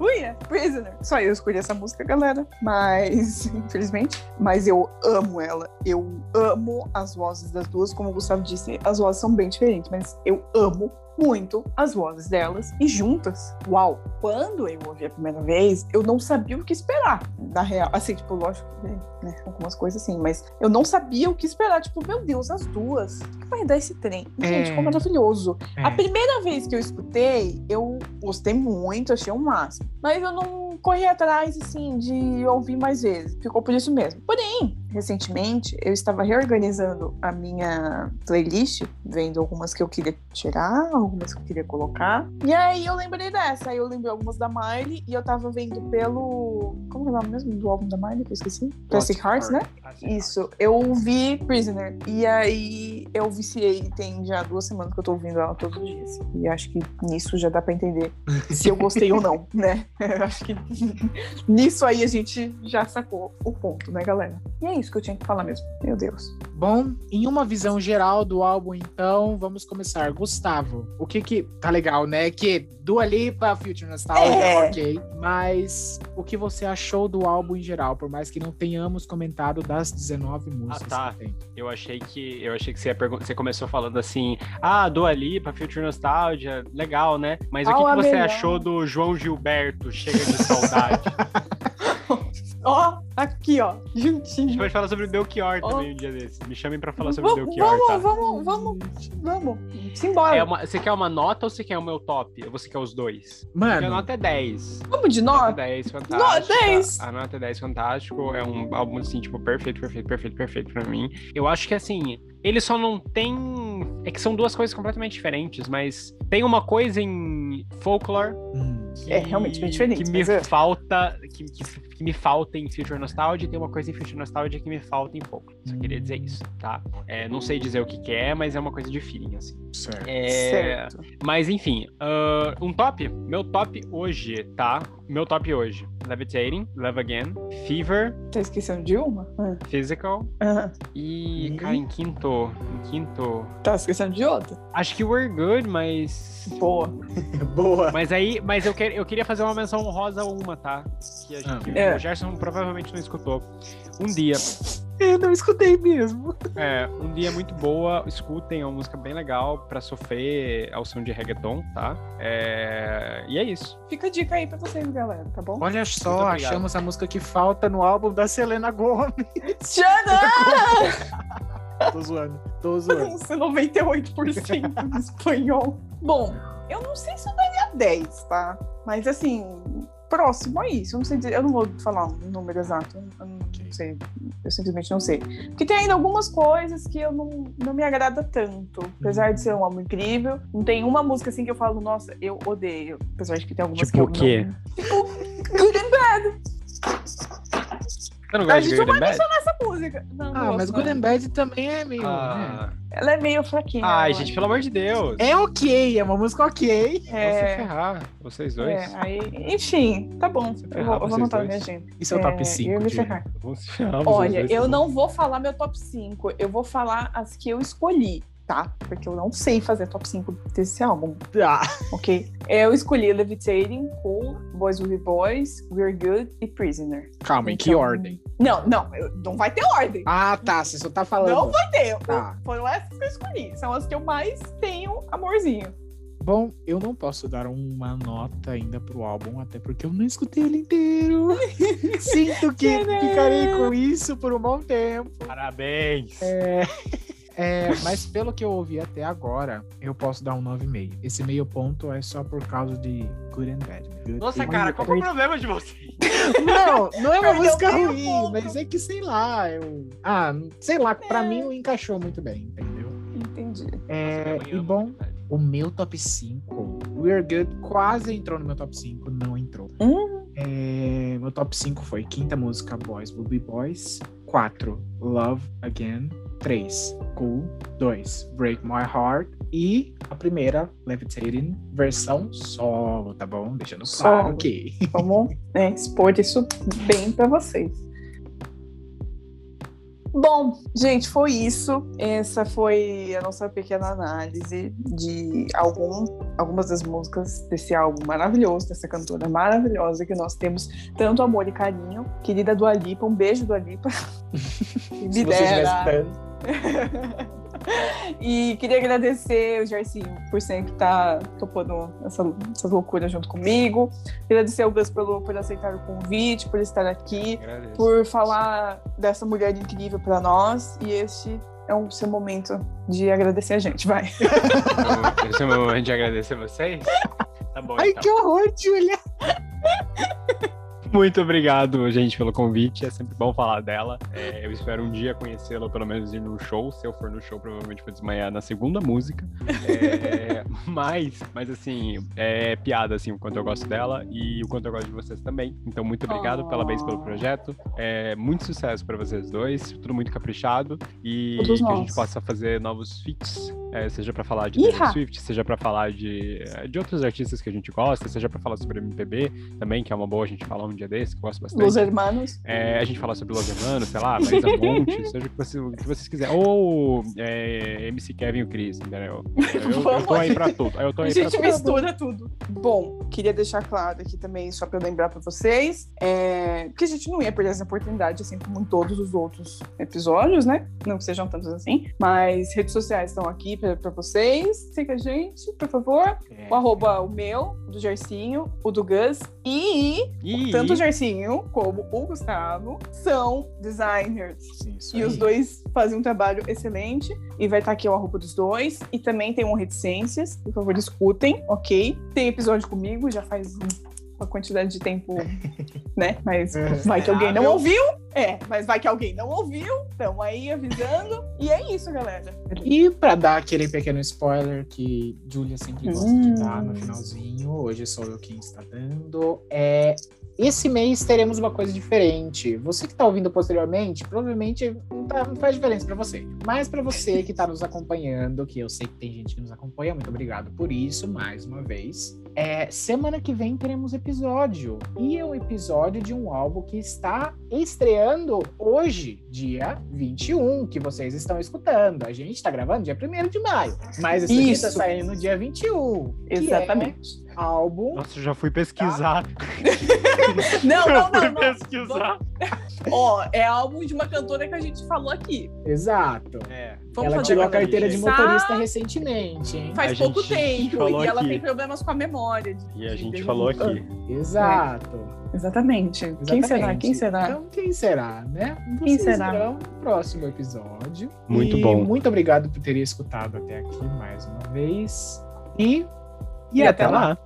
[SPEAKER 1] Ui, é Prisoner. Só eu escolhi essa música, galera. Mas, infelizmente. Mas eu amo ela. Eu amo as vozes das duas. Como o Gustavo disse, as vozes são bem diferentes. Mas eu amo muito as vozes delas e juntas. Uau! Quando eu ouvi a primeira vez, eu não sabia o que esperar. Na real, assim, tipo, lógico que, né, algumas coisas assim, mas eu não sabia o que esperar. Tipo, meu Deus, as duas. O que vai dar esse trem? Gente,
[SPEAKER 2] É.
[SPEAKER 1] como maravilhoso.
[SPEAKER 2] É.
[SPEAKER 1] A primeira vez que eu escutei, eu gostei muito, achei o máximo. Mas eu não corri atrás, assim, de ouvir mais vezes. Ficou por isso mesmo. Porém, recentemente, eu estava reorganizando a minha playlist, vendo algumas que eu queria tirar, algumas que eu queria colocar. E aí eu lembrei dessa. Aí eu lembrei algumas da Miley e eu tava vendo pelo. Como é o nome mesmo do álbum da Miley que eu esqueci? Plastic Hearts, né? Isso, eu vi Prisoner. E aí eu viciei, tem já duas semanas que eu tô ouvindo ela todos os dias. E acho que nisso já dá pra entender se eu gostei ou não, né? Eu acho que nisso aí a gente já sacou o ponto, né, galera? E é isso que eu tinha que falar mesmo. Meu Deus.
[SPEAKER 2] Bom, em uma visão geral do álbum, então, vamos começar. Gustavo, o que que... Tá legal, né? Que Dua Lipa, Future Nostalgia,
[SPEAKER 1] É.
[SPEAKER 2] ok. Mas o que você achou do álbum em geral? Por mais que não tenhamos comentado das 19 músicas
[SPEAKER 3] tá.
[SPEAKER 2] que tem.
[SPEAKER 3] Eu achei que eu achei que você, ia você começou falando assim, ah, Dua Lipa, Future Nostalgia, legal, né? Mas o
[SPEAKER 1] Qual
[SPEAKER 3] que, que você
[SPEAKER 1] melhor?
[SPEAKER 3] achou do João Gilberto, Chega de Saudade?
[SPEAKER 1] Ó, aqui, ó,
[SPEAKER 3] A gente
[SPEAKER 1] juntinho.
[SPEAKER 3] pode falar sobre Belchior
[SPEAKER 1] Ó.
[SPEAKER 3] também um dia desses. Me chamem pra falar sobre
[SPEAKER 1] Vamos,
[SPEAKER 3] Belchior, tá?
[SPEAKER 1] vamos, vamos, vamos. Simbora.
[SPEAKER 3] É uma- você quer uma nota ou você quer o meu top? Ou você quer os dois? Porque a
[SPEAKER 2] Mano,
[SPEAKER 3] nota é 10.
[SPEAKER 1] Vamos de
[SPEAKER 3] Nota
[SPEAKER 1] nota?
[SPEAKER 3] 10, fantástico.
[SPEAKER 1] 10.
[SPEAKER 3] A nota 10, fantástico. É um álbum, assim, tipo, perfeito, perfeito, perfeito, perfeito pra mim. Eu acho que, assim, ele só não tem... É que são duas coisas completamente diferentes, mas tem uma coisa em Folklore
[SPEAKER 2] hum,
[SPEAKER 3] que,
[SPEAKER 1] É, realmente bem diferente,
[SPEAKER 3] que me
[SPEAKER 1] é.
[SPEAKER 3] falta... Que, que, que me falta em Future Nostalgia e tem uma coisa em Future Nostalgia que me falta em Folklore. Só queria dizer isso, tá? É, não sei dizer o que, que é, mas é uma coisa de feeling, assim.
[SPEAKER 2] certo.
[SPEAKER 3] É,
[SPEAKER 1] Certo.
[SPEAKER 3] mas enfim, ah, um top? Meu top hoje, tá? Meu top hoje. Levitating, Love Again, Fever,
[SPEAKER 1] Tá esquecendo de uma? Ah,
[SPEAKER 3] Physical
[SPEAKER 1] ah.
[SPEAKER 3] e,
[SPEAKER 2] Hum.
[SPEAKER 3] cara, em quinto, em quinto,
[SPEAKER 1] Tá esquecendo de outra?
[SPEAKER 3] acho que We're Good, mas...
[SPEAKER 1] Boa.
[SPEAKER 2] Boa.
[SPEAKER 3] Mas aí, mas eu, quer, eu queria fazer uma menção honrosa a uma, tá? Que a gente,
[SPEAKER 1] É.
[SPEAKER 3] o Gerson provavelmente não escutou. Um dia,
[SPEAKER 2] Eu não escutei mesmo.
[SPEAKER 3] é, um dia muito boa, escutem, é uma música bem legal pra sofrer ao som de reggaeton, tá? É, e é isso.
[SPEAKER 1] Fica a dica aí pra vocês, galera, tá bom?
[SPEAKER 2] Olha só, achamos a música que falta no álbum da Selena Gomez.
[SPEAKER 1] Shut up!
[SPEAKER 2] Tô zoando, tô zoando.
[SPEAKER 1] Vamos ser 98% em espanhol. Bom, eu não sei se eu daria 10, tá? Mas assim, próximo a isso. Eu não sei dizer, eu não vou falar um número exato. Eu não sei. Eu simplesmente não sei. Porque tem ainda algumas coisas que eu não, não me agrada tanto. Apesar de ser um álbum incrível. Não tem uma música assim que eu falo, nossa, eu odeio. Apesar de que tem algumas
[SPEAKER 3] Tipo
[SPEAKER 1] que eu
[SPEAKER 3] o quê?
[SPEAKER 1] não. Tipo, Good and Bad.
[SPEAKER 3] Você não
[SPEAKER 1] A
[SPEAKER 3] gosta de
[SPEAKER 1] gente
[SPEAKER 3] Good and
[SPEAKER 1] vai
[SPEAKER 3] Bad?
[SPEAKER 1] Música. Não,
[SPEAKER 2] Ah, mas. Good and Bad também é meio.
[SPEAKER 3] Ah,
[SPEAKER 2] né?
[SPEAKER 1] Ela é meio fraquinha.
[SPEAKER 3] Ai,
[SPEAKER 1] eu
[SPEAKER 3] gente, pelo amor de Deus.
[SPEAKER 2] É ok, é uma música ok.
[SPEAKER 1] É,
[SPEAKER 3] ferrar, vocês dois.
[SPEAKER 1] é, aí, enfim, tá bom. Eu vou, eu vou anotar
[SPEAKER 3] dois.
[SPEAKER 1] minha agenda.
[SPEAKER 2] Isso é o top 5.
[SPEAKER 1] Eu ia me ferrar.
[SPEAKER 3] Se ferrar,
[SPEAKER 1] Olha,
[SPEAKER 3] dois,
[SPEAKER 1] eu
[SPEAKER 3] tá
[SPEAKER 1] não vou falar meu top 5, eu vou falar as que eu escolhi, tá? Porque eu não sei fazer top 5 desse álbum,
[SPEAKER 2] Ah,
[SPEAKER 1] ok? Eu escolhi Levitating, Cool, Boys Will Be Boys, We're Good e Prisoner.
[SPEAKER 2] calma, em que
[SPEAKER 1] Então,
[SPEAKER 2] ordem?
[SPEAKER 1] Não, não, eu- não vai ter ordem.
[SPEAKER 2] Ah, tá, você só tá falando.
[SPEAKER 1] Não vai ter.
[SPEAKER 2] Tá.
[SPEAKER 1] Foram essas que eu escolhi. São as que eu mais tenho amorzinho.
[SPEAKER 2] Bom, eu não posso dar uma nota ainda pro álbum, até porque eu não escutei ele inteiro. Sinto que ficarei com isso por um bom tempo.
[SPEAKER 3] Parabéns!
[SPEAKER 2] É, mas pelo que eu ouvi até agora, eu posso dar um 9,5. Esse meio ponto é só por causa de Good and Bad. Good
[SPEAKER 3] Nossa,
[SPEAKER 2] and
[SPEAKER 3] cara, qual que é o problema de vocês?
[SPEAKER 2] Não, não é uma
[SPEAKER 1] Perdeu
[SPEAKER 2] música ruim,
[SPEAKER 1] ponto.
[SPEAKER 2] mas é que sei lá, eu. Ah, sei lá, pra
[SPEAKER 1] É.
[SPEAKER 2] mim não encaixou muito bem, entendeu?
[SPEAKER 1] Entendi.
[SPEAKER 2] É,
[SPEAKER 3] Nossa,
[SPEAKER 2] e bom, o meu top 5, We're Good quase entrou no meu top 5, não entrou.
[SPEAKER 1] Hum.
[SPEAKER 2] É, meu top 5 foi quinta música Boys Will Be Boys, 4 Love Again, 3 Cool, 2 Break My Heart e a primeira Levitating versão solo, tá bom? Deixando claro
[SPEAKER 1] Solo.
[SPEAKER 2] que
[SPEAKER 1] Vamos né, expor isso bem pra vocês. Bom, gente, foi isso. Essa foi a nossa pequena análise de algum, algumas das músicas desse álbum maravilhoso, dessa cantora maravilhosa que nós temos tanto amor e carinho. Querida Dua Lipa, um beijo, Dua Lipa. Me dera. E queria agradecer o Jarcinho por sempre estar topando essa, essas loucuras junto comigo. Agradecer ao Gus pelo, por aceitar o convite, por estar aqui,
[SPEAKER 3] Agradeço.
[SPEAKER 1] por falar dessa mulher incrível para nós. E este é o seu momento de agradecer a gente, vai.
[SPEAKER 3] Esse é o meu momento de agradecer vocês. Tá bom,
[SPEAKER 2] Ai,
[SPEAKER 3] então.
[SPEAKER 2] que horror, Julia!
[SPEAKER 3] Muito obrigado, gente, pelo convite. É sempre bom falar dela. É, eu espero um dia conhecê-la, pelo menos ir no show. Se eu for no show, provavelmente vou desmaiar na segunda música. É, mas, mas assim, é piada, assim, o quanto eu gosto dela e o quanto eu gosto de vocês também. Então, muito obrigado,
[SPEAKER 1] Oh.
[SPEAKER 3] parabéns pelo projeto. É, muito sucesso para vocês dois, tudo muito caprichado. E
[SPEAKER 1] Todos
[SPEAKER 3] que a
[SPEAKER 1] nós.
[SPEAKER 3] gente possa fazer novos feats, é, seja para falar de! Taylor Swift, seja para falar de, de outros artistas que a gente gosta, seja para falar sobre MPB também, que é uma boa a gente falar um dia desse, que eu gosto bastante.
[SPEAKER 1] Los Hermanos.
[SPEAKER 3] É, a gente falar sobre Los Hermanos, sei lá, Marisa Monte, seja o que, você- o que vocês quiserem. Ou é, MC Kevin e o Chris, entendeu? Eu, eu, eu tô aí pra tudo. Eu tô
[SPEAKER 1] A
[SPEAKER 3] aí pra
[SPEAKER 1] gente
[SPEAKER 3] tudo.
[SPEAKER 1] mistura tudo. Bom, queria deixar claro aqui também, só para lembrar para vocês, é, que a gente não ia perder essa oportunidade, assim como em todos os outros episódios, né? Não que sejam tantos assim. Mas redes sociais estão aqui para vocês. Siga a gente, por favor.
[SPEAKER 3] É.
[SPEAKER 1] O arroba o meu, o do Gercinho, o do Gus. E
[SPEAKER 3] E,
[SPEAKER 1] tanto o Gercinho como o Gustavo são designers.
[SPEAKER 2] Isso
[SPEAKER 1] E
[SPEAKER 2] aí.
[SPEAKER 1] os dois fazem um trabalho excelente. E vai estar aqui o arroba dos dois. E também tem um Reticências. Por favor, escutem, ok? Tem episódio comigo, já faz um- uma quantidade de tempo, né? Mas
[SPEAKER 2] É.
[SPEAKER 1] vai que alguém não ouviu. É, mas vai que alguém não ouviu. Estão aí avisando. E é isso, galera.
[SPEAKER 2] E pra dar aquele pequeno spoiler que Julia sempre gosta
[SPEAKER 1] Hum.
[SPEAKER 2] de dar no finalzinho, hoje sou eu quem está dando, é esse mês teremos uma coisa diferente. Você que está ouvindo posteriormente, provavelmente não, tá- não faz diferença para você. Mas para você que está nos acompanhando, que eu sei que tem gente que nos acompanha, muito obrigado por isso, mais uma vez. É, semana que vem teremos episódio. E é um episódio de um álbum que está estreando hoje, dia 21, que vocês estão escutando. A gente está gravando dia 1 de maio. Mas esse está saindo no dia 21. que
[SPEAKER 1] Exatamente.
[SPEAKER 2] É álbum.
[SPEAKER 3] Nossa, eu já fui pesquisar.
[SPEAKER 1] Não,
[SPEAKER 3] eu
[SPEAKER 1] não,
[SPEAKER 3] fui
[SPEAKER 1] não, não.
[SPEAKER 3] pesquisar.
[SPEAKER 1] Ó, é álbum de uma cantora que a gente falou aqui.
[SPEAKER 2] Exato.
[SPEAKER 3] É.
[SPEAKER 1] Vamos
[SPEAKER 2] ela
[SPEAKER 1] fazer
[SPEAKER 2] tirou a carteira de motorista recentemente, hein?
[SPEAKER 1] Faz
[SPEAKER 3] A
[SPEAKER 1] pouco
[SPEAKER 3] gente
[SPEAKER 1] tempo. E ela
[SPEAKER 3] aqui.
[SPEAKER 1] tem problemas com a memória. de-
[SPEAKER 3] E a gente
[SPEAKER 1] de-
[SPEAKER 3] falou aqui.
[SPEAKER 2] Exato.
[SPEAKER 1] Exatamente. Quem será?
[SPEAKER 2] Exatamente.
[SPEAKER 1] Quem será?
[SPEAKER 2] Então, quem será, né?
[SPEAKER 1] Quem
[SPEAKER 2] Vocês
[SPEAKER 1] será?
[SPEAKER 2] verão no próximo episódio.
[SPEAKER 3] Muito
[SPEAKER 2] E
[SPEAKER 3] bom.
[SPEAKER 2] Muito obrigado por terem escutado até aqui mais uma vez. E,
[SPEAKER 1] e, e até, até, lá.
[SPEAKER 3] lá.